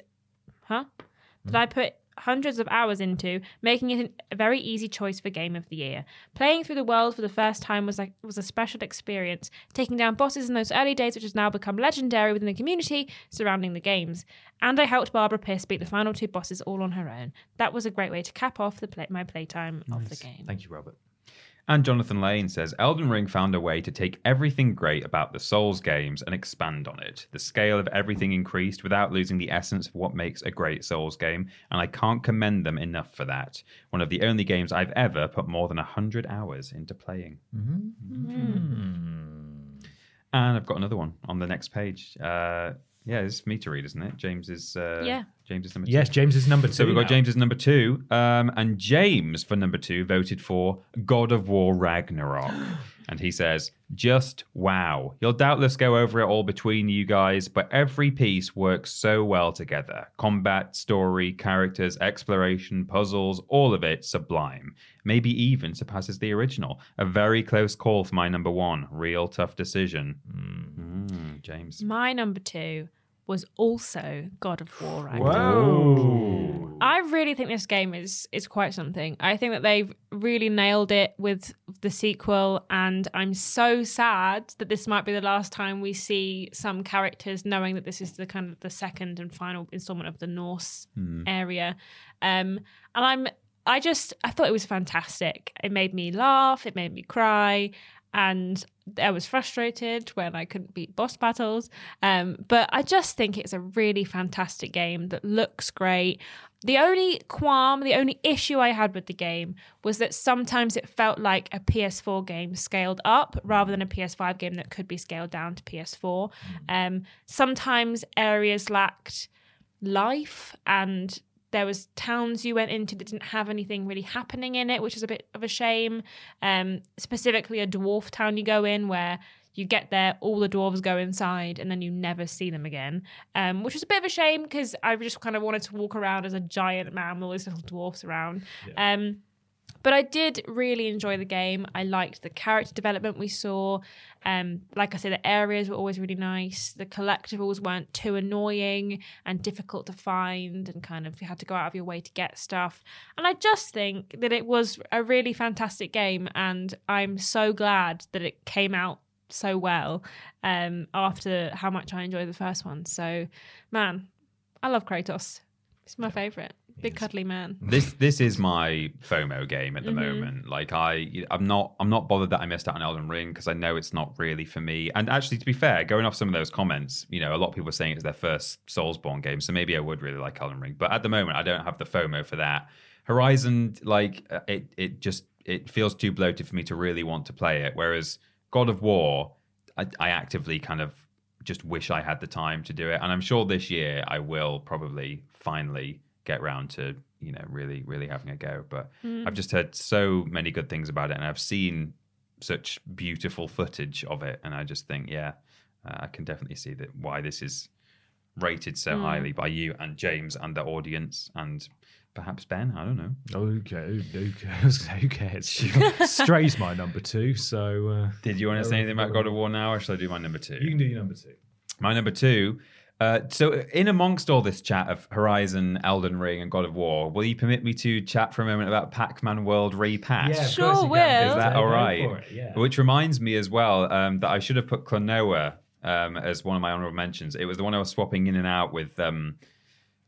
Huh? That I put hundreds of hours into making it a very easy choice for game of the year. Playing through the world for the first time was like was a special experience. Taking down bosses in those early days, which has now become legendary within the community surrounding the games. And I helped Barbara Pierce beat the final two bosses all on her own. That was a great way to cap off the play- my playtime of the game. Thank you, Robert. And Jonathan Lane says Elden Ring found a way to take everything great about the Souls games and expand on it. The scale of everything increased without losing the essence of what makes a great Souls game, and I can't commend them enough for that. One of the only games I've ever put more than 100 hours into playing. And I've got another one on the next page. Uh, yeah, it's for me to read, isn't it? James is uh, Yeah. James is number two. Yes. James is number two. So we've got now. James as number two, um, and James for number two voted for God of War Ragnarok. And he says, just wow. You'll doubtless go over it all between you guys, but every piece works so well together. Combat, story, characters, exploration, puzzles, all of it sublime. Maybe even surpasses the original. A very close call for my number one. Real tough decision. Mm, James. My number two was also God of War. Ragnarok. Whoa. I really think this game is is quite something. I think that they've really nailed it with the sequel, and I'm so sad that this might be the last time we see some characters, knowing that this is the kind of the second and final installment of the Norse area. Um, and I'm I just I thought it was fantastic. It made me laugh. It made me cry. And I was frustrated when I couldn't beat boss battles. Um, but I just think it's a really fantastic game that looks great. The only qualm, the only issue I had with the game was that sometimes it felt like a PS4 game scaled up rather than a PS5 game that could be scaled down to PS4. Um, sometimes areas lacked life and there was towns you went into that didn't have anything really happening in it which is a bit of a shame. Um, specifically a dwarf town you go in where you get there all the dwarves go inside and then you never see them again. Um, which was a bit of a shame because i just kind of wanted to walk around as a giant man with all these little dwarfs around. Um, but I did really enjoy the game. I liked the character development we saw. Um, like I said, the areas were always really nice. The collectibles weren't too annoying and difficult to find, and kind of you had to go out of your way to get stuff. And I just think that it was a really fantastic game, and I'm so glad that it came out so well um, after how much I enjoyed the first one. So, man, I love Kratos. He's my favorite. Big cuddly man. This this is my FOMO game at the Mhm. moment. Like I I'm not I'm not bothered that I missed out on Elden Ring because I know it's not really for me. And actually, to be fair, going off some of those comments, you know, a lot of people are saying it's their first Soulsborne game, so maybe I would really like Elden Ring. But at the moment, I don't have the FOMO for that. Horizon, like uh, it it just it feels too bloated for me to really want to play it. Whereas God of War, I, I actively kind of just wish I had the time to do it. And I'm sure this year I will probably finally get round to, you know, really, really having a go. But Mm. I've just heard so many good things about it and I've seen such beautiful footage of it. And I just think, yeah, uh, I can definitely see that why this is rated so Mm. highly by you and James and the audience and perhaps Ben. I don't know. Okay, who cares? Who cares? Stray's my number two. So, uh, Did you want to say anything about God of War now, or should I do my number two? You can do your number two. My number two. Uh, so, in amongst all this chat of Horizon, Elden Ring, and God of War, will you permit me to chat for a moment about Pac-Man World Re-Pac? Yeah, Sure course can. will. Is that Go all for right? it, yeah. Which reminds me as well um, that I should have put Klonoa um, as one of my honorable mentions. It was the one I was swapping in and out with um,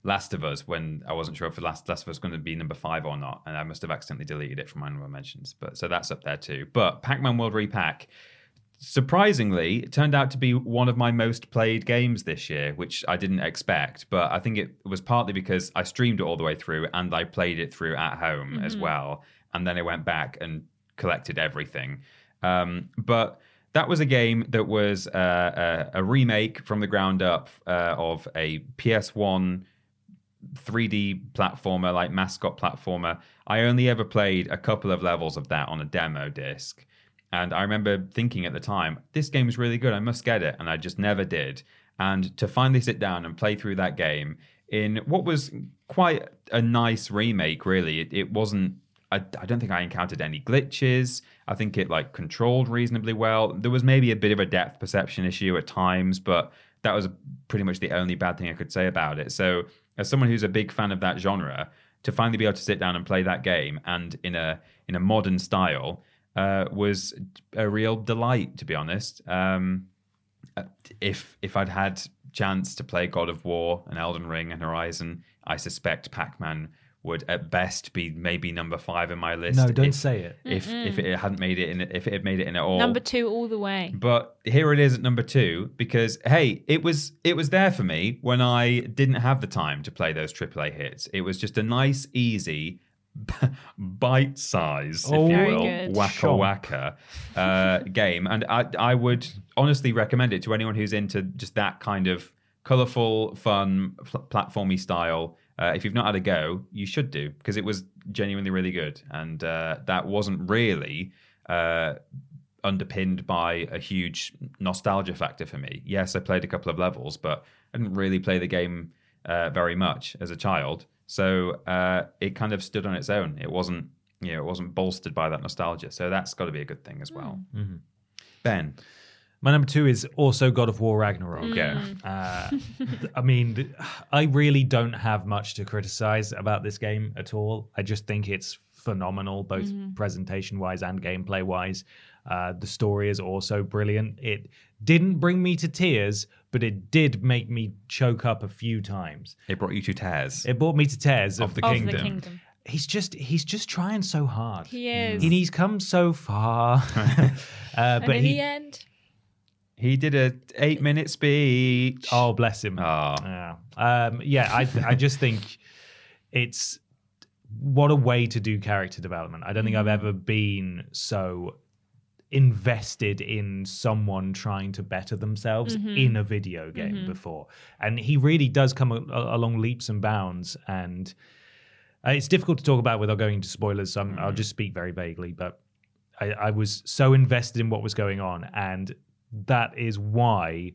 Last of Us when I wasn't sure if the Last, Last of Us was going to be number five or not, and I must have accidentally deleted it from my honorable mentions. But so that's up there too. But Pac-Man World Re-Pac. Surprisingly, it turned out to be one of my most played games this year, which I didn't expect. But I think it was partly because I streamed it all the way through and I played it through at home as well. And then I went back and collected everything. Um, but that was a game that was uh, a, a remake from the ground up uh, of a PS1 3D platformer, like mascot platformer. I only ever played a couple of levels of that on a demo disc. And I remember thinking at the time, this game is really good. I must get it. And I just never did. And to finally sit down and play through that game in what was quite a nice remake, really, it, it wasn't. I, I don't think I encountered any glitches. I think it like controlled reasonably well. There was maybe a bit of a depth perception issue at times, but that was pretty much the only bad thing I could say about it. So, as someone who's a big fan of that genre, to finally be able to sit down and play that game and in a in a modern style uh, was a real delight. To be honest, um, if if I'd had chance to play God of War and Elden Ring and Horizon, I suspect Pac Man would at best be maybe number five in my list. No, don't if, say it. If if it hadn't made it in, if it had made it in at all. Number two, all the way. But here it is at number two because hey, it was it was there for me when I didn't have the time to play those AAA hits. It was just a nice, easy, bite size, if Oh, you will, good. Sure. uh, game, and I I would honestly recommend it to anyone who's into just that kind of colorful, fun, pl- platformy style. Uh, if you've not had a go, you should do because it was genuinely really good, and uh, that wasn't really. Uh, underpinned by a huge nostalgia factor for me. Yes, I played a couple of levels, but I didn't really play the game uh, very much as a child. So uh, it kind of stood on its own. It wasn't, you know, it wasn't bolstered by that nostalgia. So that's got to be a good thing as well. Mm-hmm. Ben, My number two is also God of War Ragnarok. Yeah. Uh, I mean, I really don't have much to criticize about this game at all. I just think it's phenomenal, both presentation wise and gameplay wise. Uh, the story is also brilliant. It didn't bring me to tears, but it did make me choke up a few times. it brought you to tears. It brought me to tears of, the, Of kingdom. the kingdom. He's just he's just trying so hard. He is. And he's come so far. uh, and but in he the end, he did a eight minute speech. Oh, bless him. Oh. Yeah. Um, yeah, I I just think it's what a way to do character development. I don't think I've ever been so invested in someone trying to better themselves mm-hmm. in a video game mm-hmm. before. And he really does come a- a- along leaps and bounds and uh, it's difficult to talk about without going into spoilers, so I'm, I'll mm-hmm. just speak very vaguely. But I, I was so invested in what was going on, and that is why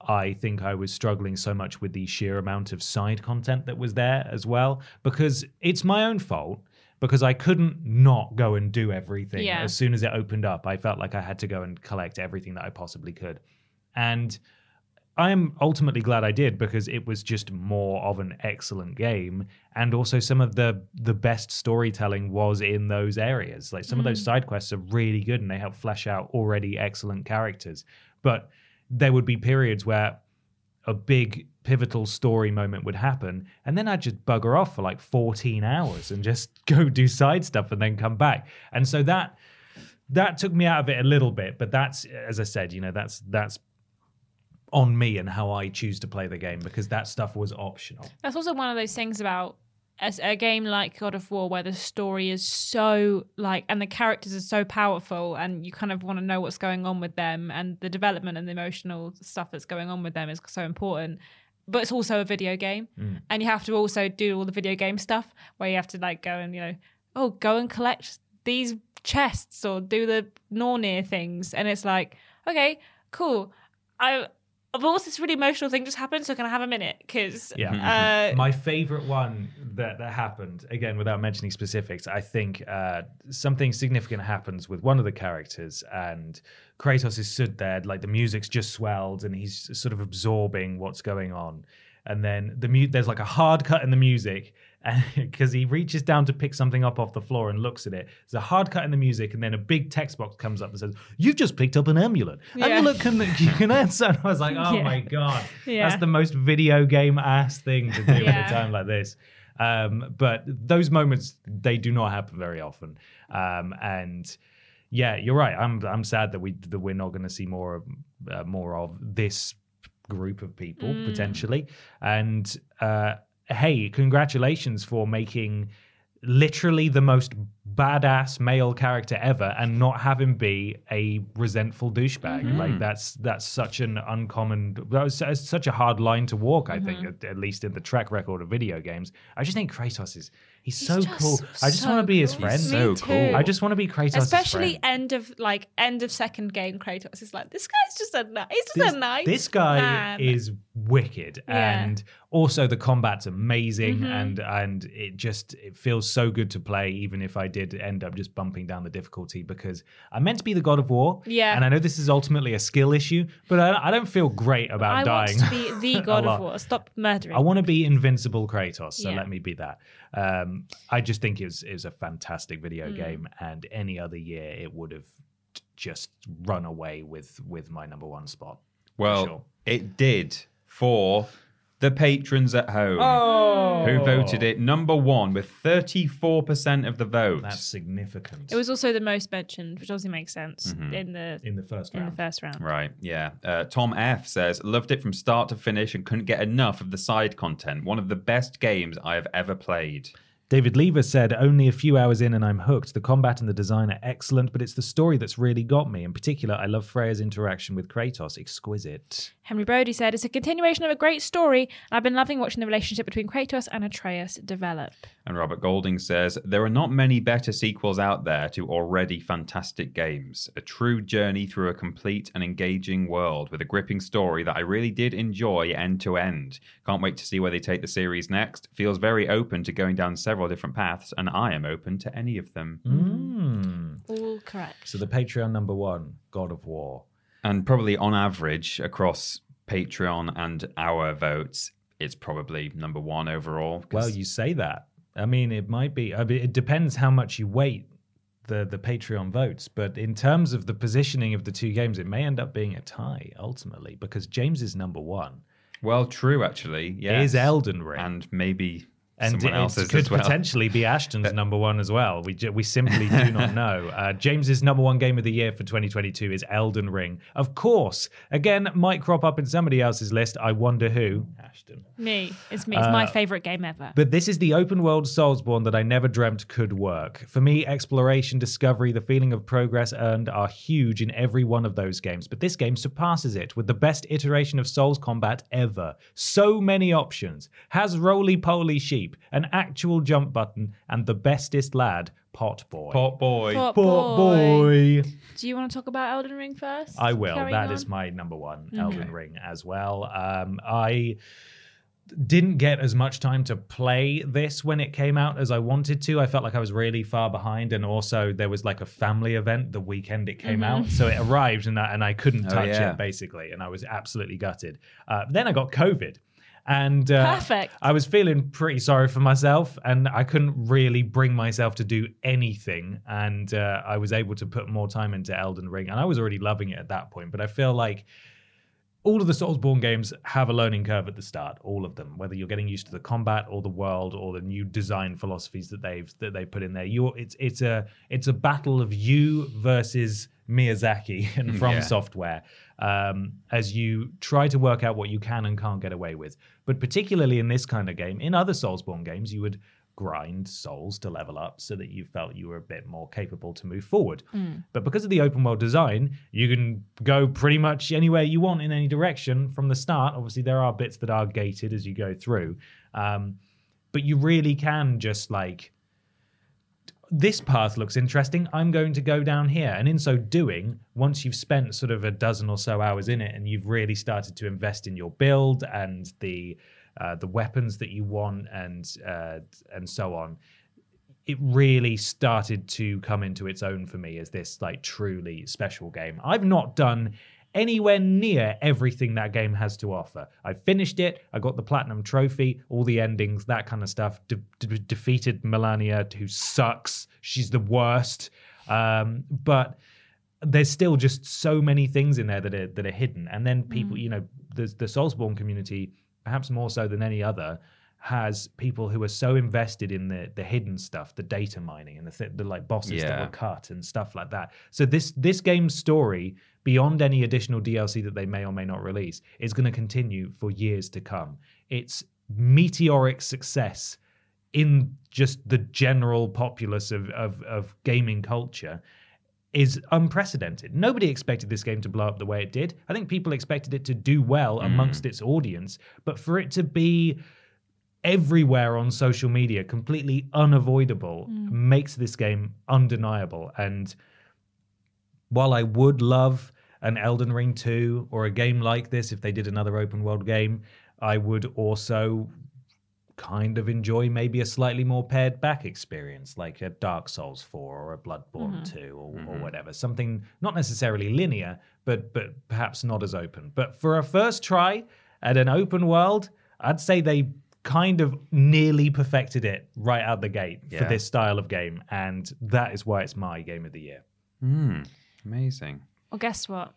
I think I was struggling so much with the sheer amount of side content that was there as well, because it's my own fault. Because I couldn't not go and do everything Yeah. as soon as it opened up. I felt like I had to go and collect everything that I possibly could. And I am ultimately glad I did because it was just more of an excellent game, and also some of the the best storytelling was in those areas. Like some of those mm-hmm. side quests are really good, and they help flesh out already excellent characters. But there would be periods where a big pivotal story moment would happen, and then I'd just bugger off for like 14 hours and just go do side stuff and then come back. And so that that took me out of it a little bit, but that's as I said, you know, that's that's on me and how I choose to play the game because that stuff was optional. that's also one of those things about as a game like God of War where the story is so like and the characters are so powerful and you kind of want to know what's going on with them and the development and the emotional stuff that's going on with them is so important. But it's also a video game. Mm. And you have to also do all the video game stuff where you have to like go and, you know, oh, go and collect these chests or do the Nornir things. And it's like, okay, cool. I of course this really emotional thing just happened, so can I have a minute? Because Yeah. uh, My favorite one that, that happened, again, without mentioning specifics, I think uh, something significant happens with one of the characters, and Kratos is stood there, like the music's just swelled, and he's sort of absorbing what's going on. And then the mu- there's like a hard cut in the music, because he reaches down to pick something up off the floor and looks at it. There's a hard cut in the music, and then a big text box comes up and says, "You've just picked up an amulet. Amulet can you can answer." And I was like, "Oh Yeah. my god, Yeah. that's the most video game ass thing to do at Yeah. a time like this. Um, but those moments they do not happen very often. Um, and yeah, you're right. I'm I'm sad that we that we're not going to see more uh, more of this group of people potentially. And uh, hey, congratulations for making literally the most badass male character ever and not have him be a resentful douchebag like that's that's such an uncommon that was su- such a hard line to walk i think at, at least in the track record of video games i just think kratos is he's, so just cool i just so want to be his friend Me so cool. i just want to be kratos especially end of like end of second game Kratos is like this guy's just a he's just this, a nice this guy man. is wicked Yeah. and also the combat's amazing Mm-hmm. and and it just it feels so good to play even if i did end up just bumping down the difficulty because i'm meant to be the god of war Yeah. and i know this is ultimately a skill issue but i, I don't feel great about I dying want to be the God of. War. Stop murdering. I want to be invincible Kratos, so Yeah. let me be that. Um, I just think it was, it was a fantastic video Mm. game, and any other year it would have just run away with with my number one spot. Well, sure. it did for the patrons at home Oh. who voted it number one with 34% of the vote. That's significant. it was also the most mentioned, which obviously makes sense Mm-hmm. in the in the first in the round. first round. Right, yeah. Uh, Tom F says, loved it from start to finish and couldn't get enough of the side content. One of the best games I have ever played. David Lever said, Only a few hours in and I'm hooked. The combat and the design are excellent, but it's the story that's really got me. In particular, I love Freya's interaction with Kratos. Exquisite. Henry Brody said it's a continuation of a great story, and I've been loving watching the relationship between Kratos and Atreus develop. And Robert Golding says, There are not many better sequels out there to already fantastic games. A true journey through a complete and engaging world with a gripping story that I really did enjoy end to end. Can't wait to see where they take the series next. Feels very open to going down several different paths, and I am open to any of them. Mm. All correct. So the Patreon number one, God of War. And probably on average across Patreon and our votes, it's probably number one overall. Well, you say that. I mean, it might be. I mean, it depends how much you weight the the Patreon votes. But in terms of the positioning of the two games, it may end up being a tie ultimately because James is number one. well, true actually. Yeah, Is Elden Ring. and maybe and someone it could well. potentially be Ashton's number one as well. We ju- we simply do not know. Uh, James's number one game of the year for 2022 is Elden Ring. Of course, again, might crop up in somebody else's list. I wonder who. Ashton. Me. It's me. It's my favorite game ever. But this is the open world Soulsborne that I never dreamt could work. For me, exploration, discovery, the feeling of progress earned are huge in every one of those games. But this game surpasses it with the best iteration of Souls combat ever. So many options. Has roly poly sheep, an actual jump button, and the bestest lad, Pot Boy. Pot boy. Pot Pot boy. Boy. Do you want to talk about Elden Ring first? I will. Carrying That on? is my number one Elden Ring as well. Um, I didn't get as much time to play this when it came out as I wanted to. I felt like I was really far behind, and also there was like a family event the weekend it came out, so it arrived and I, and I couldn't Oh, touch yeah. it basically, and I was absolutely gutted. Uh, then I got COVID. And uh, Perfect. I was feeling pretty sorry for myself, and I couldn't really bring myself to do anything. And uh, I was able to put more time into Elden Ring, and I was already loving it at that point. But I feel like all of the Soulsborne games have a learning curve at the start. All of them, whether you're getting used to the combat or the world or the new design philosophies that they've that they put in there. You're it's it's a it's a battle of you versus Miyazaki and From Yeah. Software um, as you try to work out what you can and can't get away with. But particularly in this kind of game, in other Soulsborne games, you would grind souls to level up so that you felt you were a bit more capable to move forward. But because of the open world design, you can go pretty much anywhere you want in any direction from the start. Obviously, there are bits that are gated as you go through. Um, but you really can just like this path looks interesting. I'm going to go down here. And in so doing, once you've spent sort of a dozen or so hours in it and you've really started to invest in your build and the uh, the weapons that you want and uh, and so on, it really started to come into its own for me as this like truly special game. I've not done anywhere near everything that game has to offer. I finished it, I got the platinum trophy, all the endings, that kind of stuff. De- de- defeated Malenia, who sucks. She's the worst. Um, but there's still just so many things in there that are that are hidden. And then people, you know, the the Soulsborne community, perhaps more so than any other, has people who are so invested in the the hidden stuff, the data mining and the th- the like bosses that were cut and stuff like that. So this this game's story, beyond any additional DLC that they may or may not release, is going to continue for years to come. It's meteoric success in just the general populace of, of, of gaming culture is unprecedented. Nobody expected this game to blow up the way it did. I think people expected it to do well hmm. amongst its audience, but for it to be everywhere on social media, completely unavoidable, mm. makes this game undeniable. And while I would love an Elden Ring 2 or a game like this if they did another open world game, I would also kind of enjoy maybe a slightly more pared back experience like a Dark Souls 4 or a Bloodborne mm-hmm. 2 or, or mm-hmm. whatever. Something not necessarily linear, but but perhaps not as open. But for a first try at an open world, I'd say they kind of nearly perfected it right out the gate for this style of game and that is why it's my game of the year. Hmm. Amazing. Well, guess what?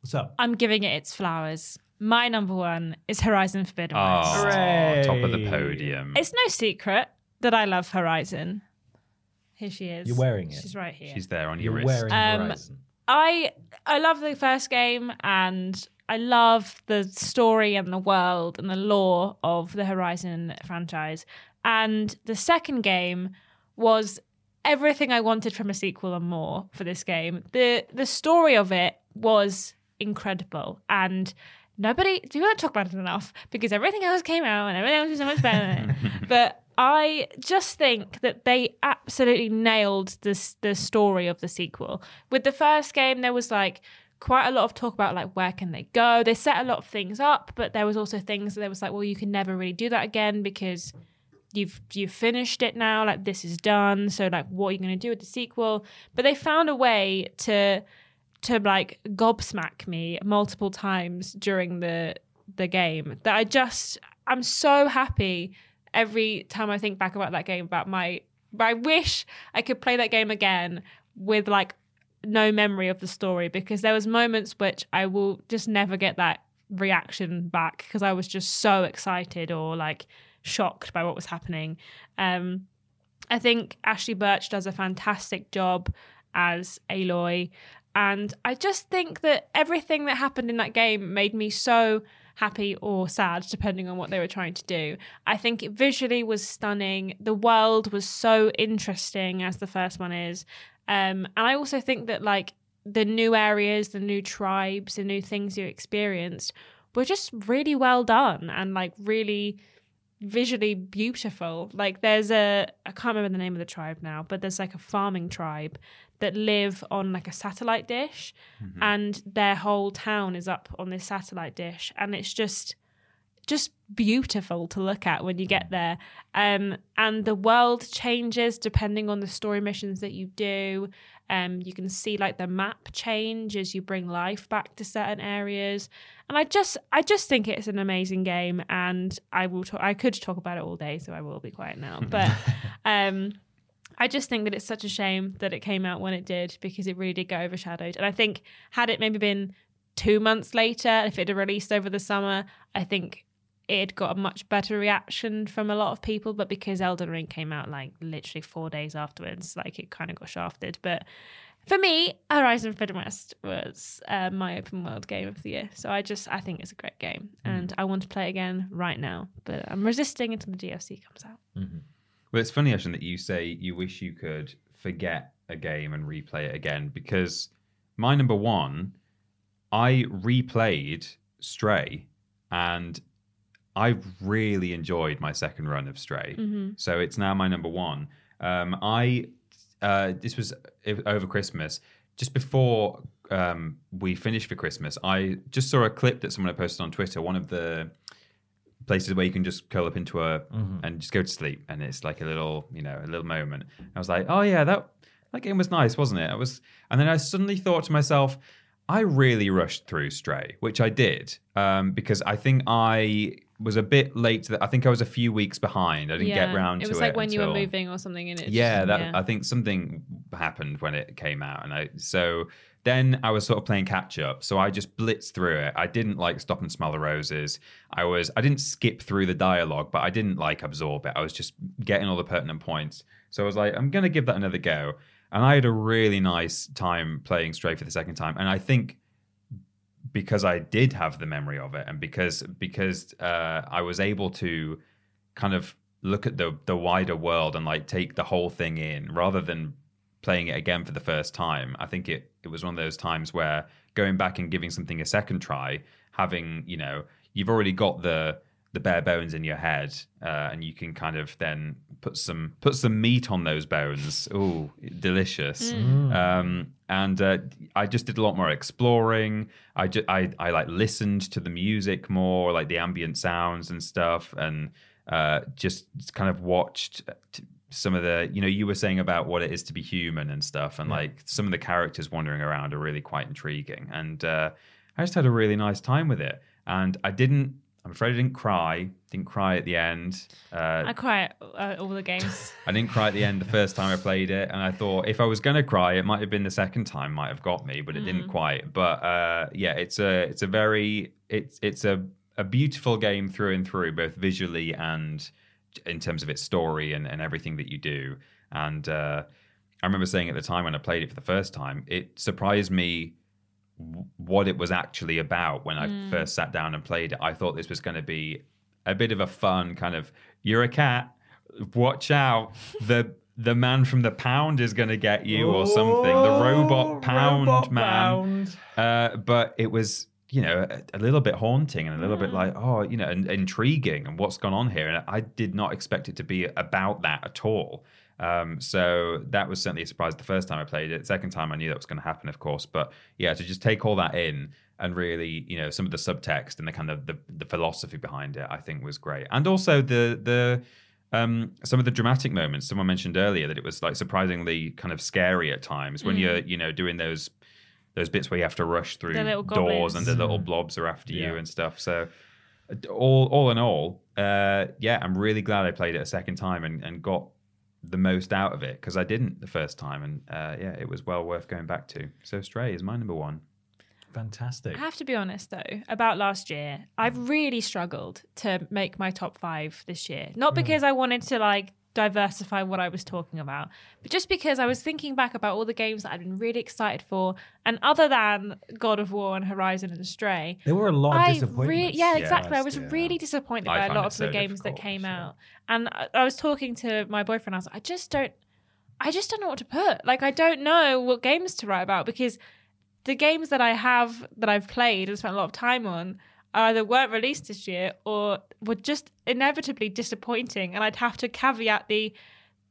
What's up? I'm giving it its flowers. My number one is Horizon Forbidden West. Oh, Hooray. top of the podium. It's no secret that I love Horizon. Here she is. You're wearing it. She's right here. She's there on your You're your wrist. wearing Um, Horizon. I I love the first game and I love the story and the world and the lore of the Horizon franchise. And the second game was everything I wanted from a sequel and more for this game. The the story of it was incredible and nobody do not talk about it enough because everything else came out and everything else was so much better. but I just think that they absolutely nailed this the story of the sequel. With the first game, there was like quite a lot of talk about like where can they go. They set a lot of things up, but there was also things that there was like, well, you can never really do that again because you've you've finished it now. Like this is done. So like, what are you going to do with the sequel? But they found a way to to like gobsmack me multiple times during the the game that I just I'm so happy every time I think back about that game about my I wish I could play that game again with like no memory of the story because there was moments which I will just never get that reaction back because I was just so excited or like shocked by what was happening. Um I think Ashly Burch does a fantastic job as Aloy. And I just think that everything that happened in that game made me so happy or sad, depending on what they were trying to do. I think it visually was stunning. The world was so interesting, as the first one is. Um, and I also think that, like, the new areas, the new tribes, the new things you experienced were just really well done and, like, really visually beautiful. Like there's a I can't remember the name of the tribe now, but there's like a farming tribe that live on like a satellite dish Mm-hmm. and their whole town is up on this satellite dish and it's just just beautiful to look at when you get there. Um and the world changes depending on the story missions that you do. Um you can see like the map change as you bring life back to certain areas. And I just I just think it's an amazing game and I will talk I could talk about it all day so I will be quiet now. But um I just think that it's such a shame that it came out when it did because it really did get overshadowed. And I think had it maybe been two months later, if it had released over the summer, I think it had got a much better reaction from a lot of people. But because Elden Ring came out like literally four days afterwards, like it kind of got shafted. But for me, Horizon Forbidden West was uh, my open world game of the year. So I just I think it's a great game, and I want to play it again right now. But I'm resisting until the DLC comes out. Well, it's funny, Ashton, that you say you wish you could forget a game and replay it again because my number one, I replayed Stray and I really enjoyed my second run of Stray. So it's now my number one. Um, I uh, this was over Christmas, just before um, we finished for Christmas. I just saw a clip that someone had posted on Twitter. One of the places where you can just curl up into a and just go to sleep, and it's like a little, you know, a little moment. I was like, oh yeah, that that game was nice, wasn't it? I was, and then I suddenly thought to myself, I really rushed through Stray, which I did um, because I think I was a bit late. To the, I think I was a few weeks behind. I didn't get round it to was it. like when you were moving or something, and it yeah, just- that I think something happened when it came out, and I so then I was sort of playing catch up. So I just blitzed through it. I didn't like stop and smell the roses. I was I didn't skip through the dialogue, but I didn't like absorb it. I was just getting all the pertinent points. So I was like, I'm gonna give that another go, and I had a really nice time playing Stray for the second time, and I think because I did have the memory of it, and because because uh, I was able to kind of look at the the wider world and like take the whole thing in rather than playing it again for the first time. I think it it was one of those times where going back and giving something a second try, having you know you've already got the the bare bones in your head, uh, and you can kind of then put some put some meat on those bones. Ooh, delicious. Um, and uh, I just did a lot more exploring. I, ju- I I like listened to the music more, like the ambient sounds and stuff, and uh, just kind of watched t- some of the. You know, you were saying about what it is to be human and stuff, and like some of the characters wandering around are really quite intriguing. And uh, I just had a really nice time with it, and I didn't. I'm afraid I didn't cry. Didn't cry at the end. Uh, I cry at uh, all the games. I didn't cry at the end the first time I played it, and I thought if I was gonna cry, it might have been the second time, might have got me, but it didn't quite. But uh, yeah, it's a it's a very it's it's a a beautiful game through and through, both visually and in terms of its story and, and everything that you do. And uh, I remember saying at the time when I played it for the first time, it surprised me w- what it was actually about when I first sat down and played it. I thought this was going to be a bit of a fun kind of you're a cat, watch out. The the man from the pound is going to get you or something. The robot pound man. Uh, but it was you know, a, a little bit haunting and a little bit like, oh, you know, and, intriguing and what's gone on here. And I did not expect it to be about that at all. Um, so that was certainly a surprise the first time I played it. Second time I knew that was going to happen, of course. But yeah, to just take all that in and really, you know, some of the subtext and the kind of the, the philosophy behind it, I think was great. And also the the um, some of the dramatic moments. Someone mentioned earlier that it was like surprisingly kind of scary at times when Mm. you're, you know, doing those those bits where you have to rush through The little doors goblins. and the little blobs are after you and stuff. So all all in all, uh, yeah, I'm really glad I played it a second time and, and got the most out of it because I didn't the first time, and uh, yeah, it was well worth going back to. So Stray is my number one. Fantastic. I have to be honest though, about last year, I've really struggled to make my top five this year. Not because I wanted to like diversify what I was talking about, but just because I was thinking back about all the games that I'd been really excited for, and other than God of War and Horizon and Stray, There were a lot of I disappointments. re- yeah, Yeah, exactly. I was year. really disappointed I by a lot it of the games that came sure. out, and I, I was talking to my boyfriend. I was like, I just don't, I just don't know what to put. Like, I don't know what games to write about because the games that I have that I've played and spent a lot of time on either weren't released this year or were just inevitably disappointing. And I'd have to caveat the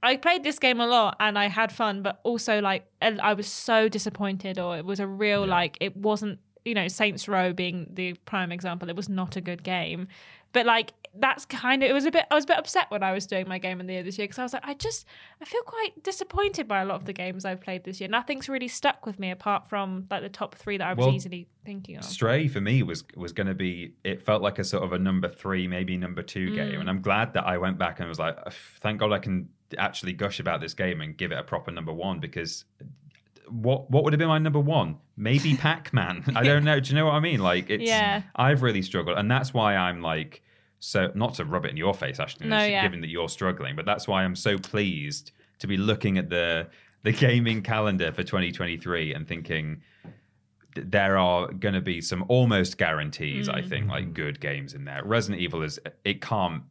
I played this game a lot and I had fun, but also like and I was so disappointed, or it was a real like it wasn't. You know, Saints Row being the prime example, it was not a good game. But like that's kind of it was a bit. I was a bit upset when I was doing my game in the year this year because I was like, I just I feel quite disappointed by a lot of the games I've played this year. Nothing's really stuck with me apart from like the top three that I was Well, easily thinking of. Stray for me was was going to be. It felt like a sort of a number three, maybe number two game, Mm. and I'm glad that I went back and was like, thank God I can actually gush about this game and give it a proper number one because. What what would have been my number one? Maybe Pac Man. I don't know. Do you know what I mean? Like it's. Yeah. I've really struggled, and that's why I'm like so. Not to rub it in your face, Ashley, No, yeah. given that you're struggling, but that's why I'm so pleased to be looking at the the gaming calendar for 2023 and thinking th- there are going to be some almost guarantees. I think Mm. like good games in there. Resident Evil is it can't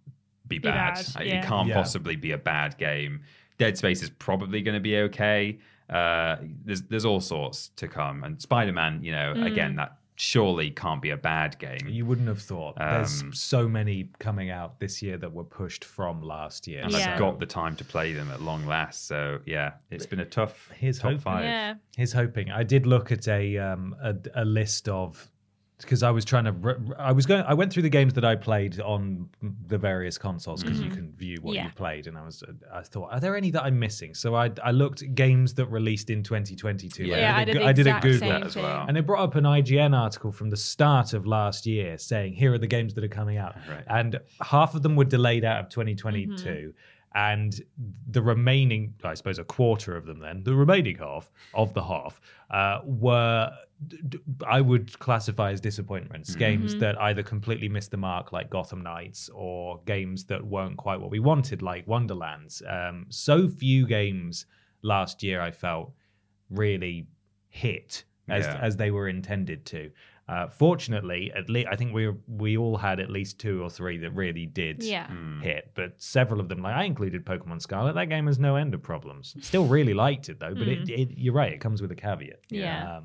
be Be bad. bad, Like, yeah. It can't Yeah. possibly be a bad game. Dead Space is probably going to be okay. Uh, there's there's all sorts to come, and Spider Man, you know, Mm. again that surely can't be a bad game. You wouldn't have thought. There's Um, so many coming out this year that were pushed from last year. and Yeah. I've got the time to play them at long last. So yeah, it's been a tough Here's top hoping. five. Yeah. Here's hoping. I did look at a um a, a list of because I was trying to re- I was going I went through the games that I played on the various consoles because you can view what Mm-hmm. Yeah. you played and I was I thought are there any that I'm missing so I I looked games that released in 2022 Yeah. Like, Yeah, I did a, the I did a exact Google same as thing. well. and it brought up an IGN article from the start of last year saying here are the games that are coming out Right. and half of them were delayed out of 2022 Mm-hmm. And the remaining i suppose a quarter of them then the remaining half of the half uh, were I would classify as disappointments games Mm-hmm. that either completely missed the mark like gotham knights or games that weren't quite what we wanted like wonderlands um, so few games last year i felt really hit as Yeah. as they were intended to. Uh, fortunately, at least I think we we all had at least two or three that really did Yeah. Hmm. hit, but several of them, like I included Pokemon Scarlet, that game has no end of problems. Still really liked it though, but it, it, you're right, it comes with a caveat. Mm. Yeah. Um,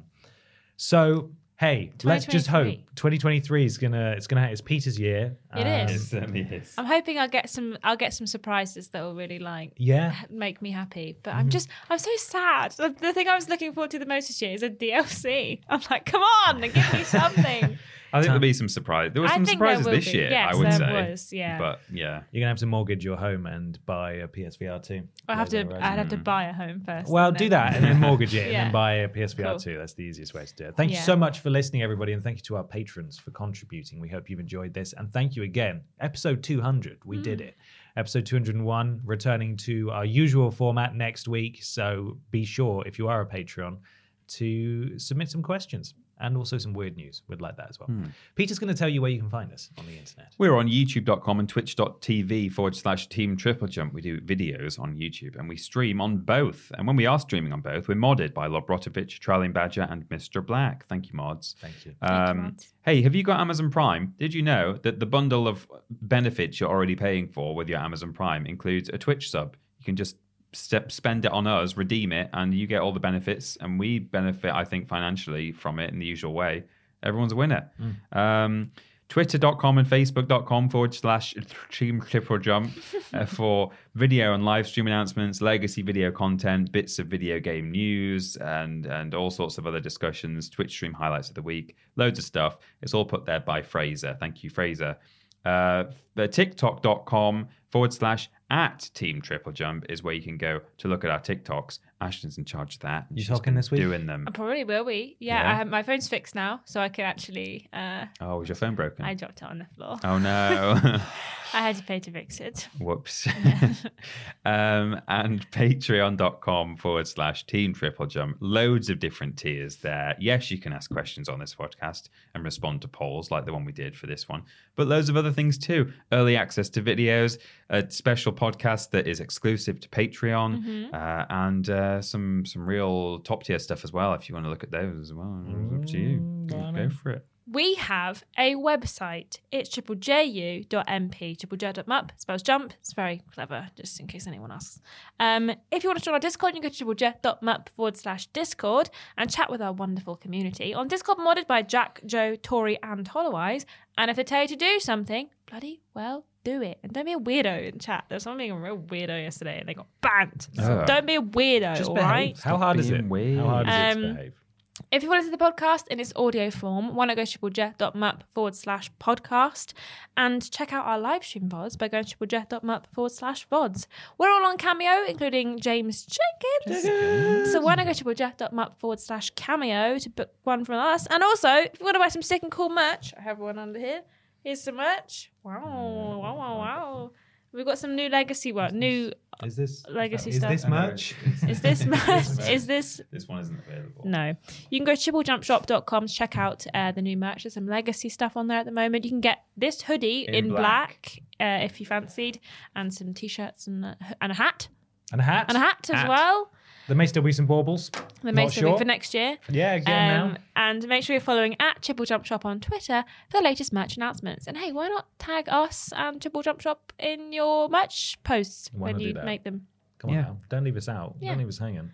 so hey, let's just hope 2023. 2023 is gonna it's gonna it's Peter's year. It Um, is. It certainly is. I'm hoping I'll get some. I'll get some surprises that will really like Yeah. make me happy. But Mm-hmm. I'm just. I'm so sad. The, the thing I was looking forward to the most this year is a DLC. I'm like, come on, give me something. I think there'll be some surprise. There were I some think there surprises will this be. year. Yes, I would there say. was, yeah. But yeah, You're gonna have to mortgage your home and buy a PSVR two. I have to. Later I'd have to Mm. buy a home first. Well, and do then- that and then mortgage it and Yeah. then buy a PSVR Cool. 2. That's the easiest way to do it. Thank you Yeah. so much for listening, everybody, and thank you to our patrons for contributing. We hope you've enjoyed this. And thank you again. Episode 200, we did Mm. it. Episode 201, returning to our usual format next week. So be sure, if you are a Patreon, to submit some questions and also some weird news. We'd like that as well. Hmm. Peter's going to tell you where you can find us on the internet. we're on youtube.com and twitch.tv forward slash team triple jump. We do videos on YouTube and we stream on both. And when we are streaming on both, we're modded by Lobrotovich, Trailing Badger, and Mr. Black. Thank you, mods. Thank you. Um, mods. hey, have you got Amazon Prime? Did you know that the bundle of benefits you're already paying for with your Amazon Prime includes a Twitch sub? You can just step, spend it on us, redeem it, and you get all the benefits. And we benefit, I think, financially from it in the usual way. everyone's a winner. Um, Twitter.com and Facebook.com forward slash Team Triple Jump uh, for video and live stream announcements, legacy video content, bits of video game news, and and all sorts of other discussions, Twitch stream highlights of the week, loads of stuff. It's all put there by Fraser. Thank you, Fraser. Uh, the TikTok.com forward slash at Team Triple Jump is where you can go to look at our TikToks. Ashton's in charge of that. You she's talking this week? Doing them. I probably will be. Yeah, Yeah? I have, my phone's fixed now, so I can actually. Uh, Oh, was your phone broken? I dropped it on the floor. Oh no. I had to pay to fix it. Whoops. um, and patreon.com forward slash team triple jump. Loads of different tiers there. Yes, you can ask questions on this podcast and respond to polls like the one we did for this one, but loads of other things too. Early access to videos, a special podcast that is exclusive to Patreon, uh, and uh, some some real top tier stuff as well. If you want to look at those as well, it's up to you. Go for it. We have a website. It's triplejU.mp, triplej.mup, spells jump. It's very clever, just in case anyone asks. Um, if you want to join our Discord, you can go to triplej.mup forward slash Discord and chat with our wonderful community. On Discord, modded by Jack, Joe, Tori, and Holloweyes. And if they tell you to do something, bloody well do it. And don't be a weirdo in chat. There was someone being a real weirdo yesterday and they got banned. So Oh. don't be a weirdo, Just all behave. right? How hard is it? being weird. How hard is it Um, to behave? If you want to see the podcast in its audio form, why not go to triplej.mup forward slash podcast and check out our live stream VODs by going to triplej.mup forward slash VODs. We're all on Cameo, including James Jenkins. So why not go to triplej.mup forward slash cameo to book one from us? And also, if you want to buy some sick and cool merch, I have one under here. Here's some merch. Wow, wow, wow, wow. We've got some new legacy work, new Is this legacy is stuff. this merch? Is this merch? Is this This one isn't available. no. You can go to triplejumpshop.com to check out uh, the new merch. There's some legacy stuff on there at the moment. You can get this hoodie in, In black, uh, if you fancied, and some t shirts and, a- and a hat. And a hat. And a hat as Hat. well. There may still be some baubles. The may Not still be sure. for next year. Yeah, get 'em Um, now. and make sure you're following at Triple Jump Shop on Twitter for the latest merch announcements. And hey, why not tag us and Triple Jump Shop in your merch posts Why when not do you that? make them? Come on Yeah. now. Don't leave us out. Yeah. Don't leave us hanging.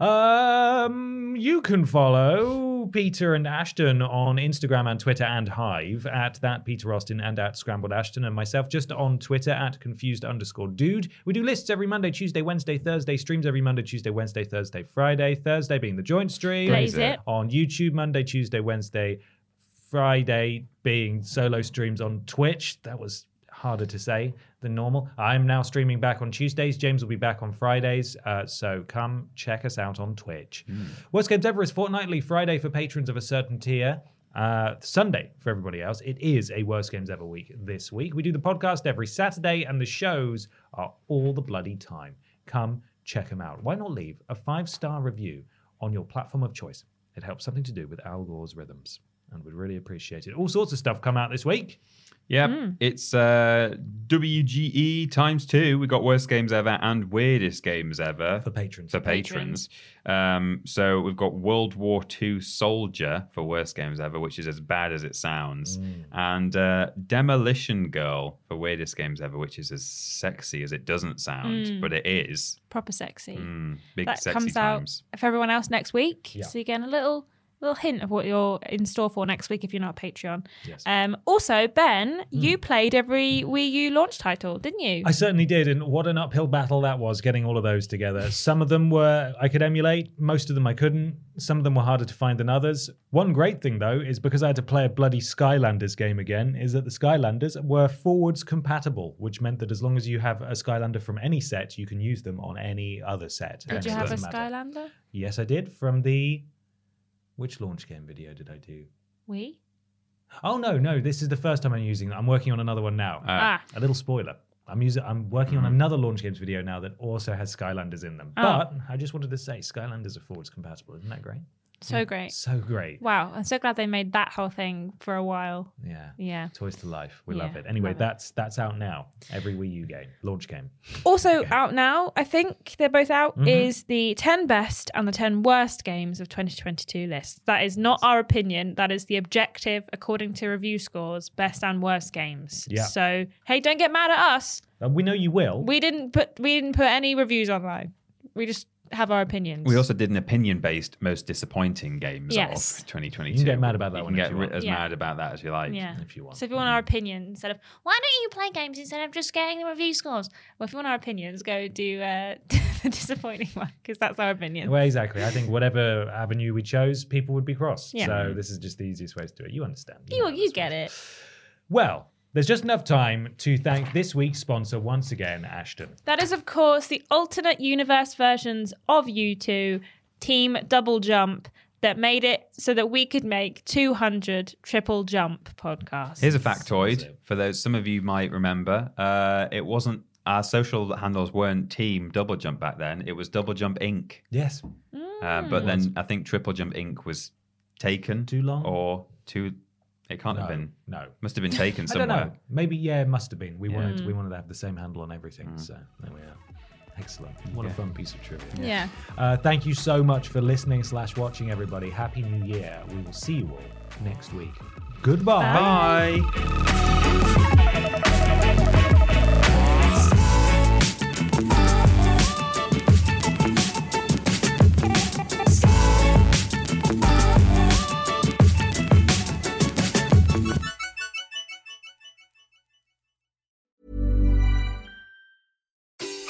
Um, you can follow Peter and Ashton on Instagram and Twitter and Hive at that Peter Austin and at Scrambled Ashton and myself just on Twitter at confused underscore dude. We do lists every Monday, Tuesday, Wednesday, Thursday, streams every Monday, Tuesday, Wednesday, Thursday, Friday. Thursday being the joint stream. Blaze it. On YouTube, Monday, Tuesday, Wednesday, Friday being solo streams on Twitch. That was harder to say than normal. I'm now streaming back on Tuesdays. James will be back on Fridays. Uh, so come check us out on Twitch. Worst Games Ever is fortnightly, Friday for patrons of a certain tier. Uh, Sunday for everybody else. It is a Worst Games Ever week this week. We do the podcast every Saturday, and the shows are all the bloody time. Come check them out. Why not leave a five star review on your platform of choice? It helps something to do with Al Gore's rhythms, and we'd really appreciate it. All sorts of stuff come out this week. Yeah, it's uh, WGE times two. We got worst games ever and weirdest games ever For patrons. For patrons. Um, so we've got World War II Soldier for worst games ever, which is as bad as it sounds, Mm. and uh, Demolition Girl for weirdest games ever, which is as sexy as it doesn't sound, but it is. Proper sexy. Mm, big that sexy comes times. out for everyone else next week. Yeah. So you're getting a little little hint of what you're in store for next week if you're not a Patreon. Yes. Um, also, Ben, you played every Wii U launch title, didn't you? I certainly did, and what an uphill battle that was getting all of those together. Some of them were I could emulate, most of them I couldn't. Some of them were harder to find than others. One great thing though is because I had to play a bloody Skylanders game again, is that the Skylanders were forwards compatible, which meant that as long as you have a Skylander from any set, you can use them on any other set. did you have a matter. Skylander? Yes, I did. From the which launch game video did I do? We? Oh no, no, this is the first time I'm using it. I'm working on another one now. Ah. A little spoiler. I'm using I'm working on another launch games video now that also has Skylanders in them. Oh. But I just wanted to say Skylanders are forwards compatible. Isn't that great? So great. So great. Wow. I'm so glad they made that whole thing for a while. Yeah. Yeah. Toys to life. We Yeah, love it. Anyway, love it. that's that's out now. Every Wii U game, launch game. Also out now, I think they're both out, Mm-hmm. is the 10 best and the 10 worst games of 2022 list. That is not our opinion. That is the objective, according to review scores, best and worst games. Yeah. So, hey, don't get mad at us. Uh, we know you will. We didn't put we didn't put any reviews online. We just have our opinions. We also did an opinion-based most disappointing games Yes. of 2022. You can get mad about that You one can get you ri- want. as Yeah. mad about that as you like. yeah. if you want. So if you want our opinion instead of why don't you play games instead of just getting the review scores? Well, if you want our opinions, go do uh, the disappointing one because that's our opinion. Well, exactly. I think whatever avenue we chose, people would be cross. Yeah. So this is just the easiest way to do it. You understand. you know you get it. Well, there's just enough time to thank this week's sponsor once again, Ashton. That is, of course, the alternate universe versions of you two, Team Double Jump, that made it so that we could make 200 Triple Jump podcasts. Here's a factoid for those. Some of you might remember. Uh, it wasn't our social handles weren't Team Double Jump back then. It was Double Jump Inc. Yes. Uh, but then I think Triple Jump Inc. was taken Too long? or too. It can't have been. no. must have been taken I somewhere. don't know. Maybe yeah, it must have been. We Yeah. wanted we wanted to have the same handle on everything. So there we are. Excellent. What a fun piece of trivia. Yeah. Uh, thank you so much for listening slash watching, everybody. Happy New Year. We will see you all next week. Goodbye. Bye.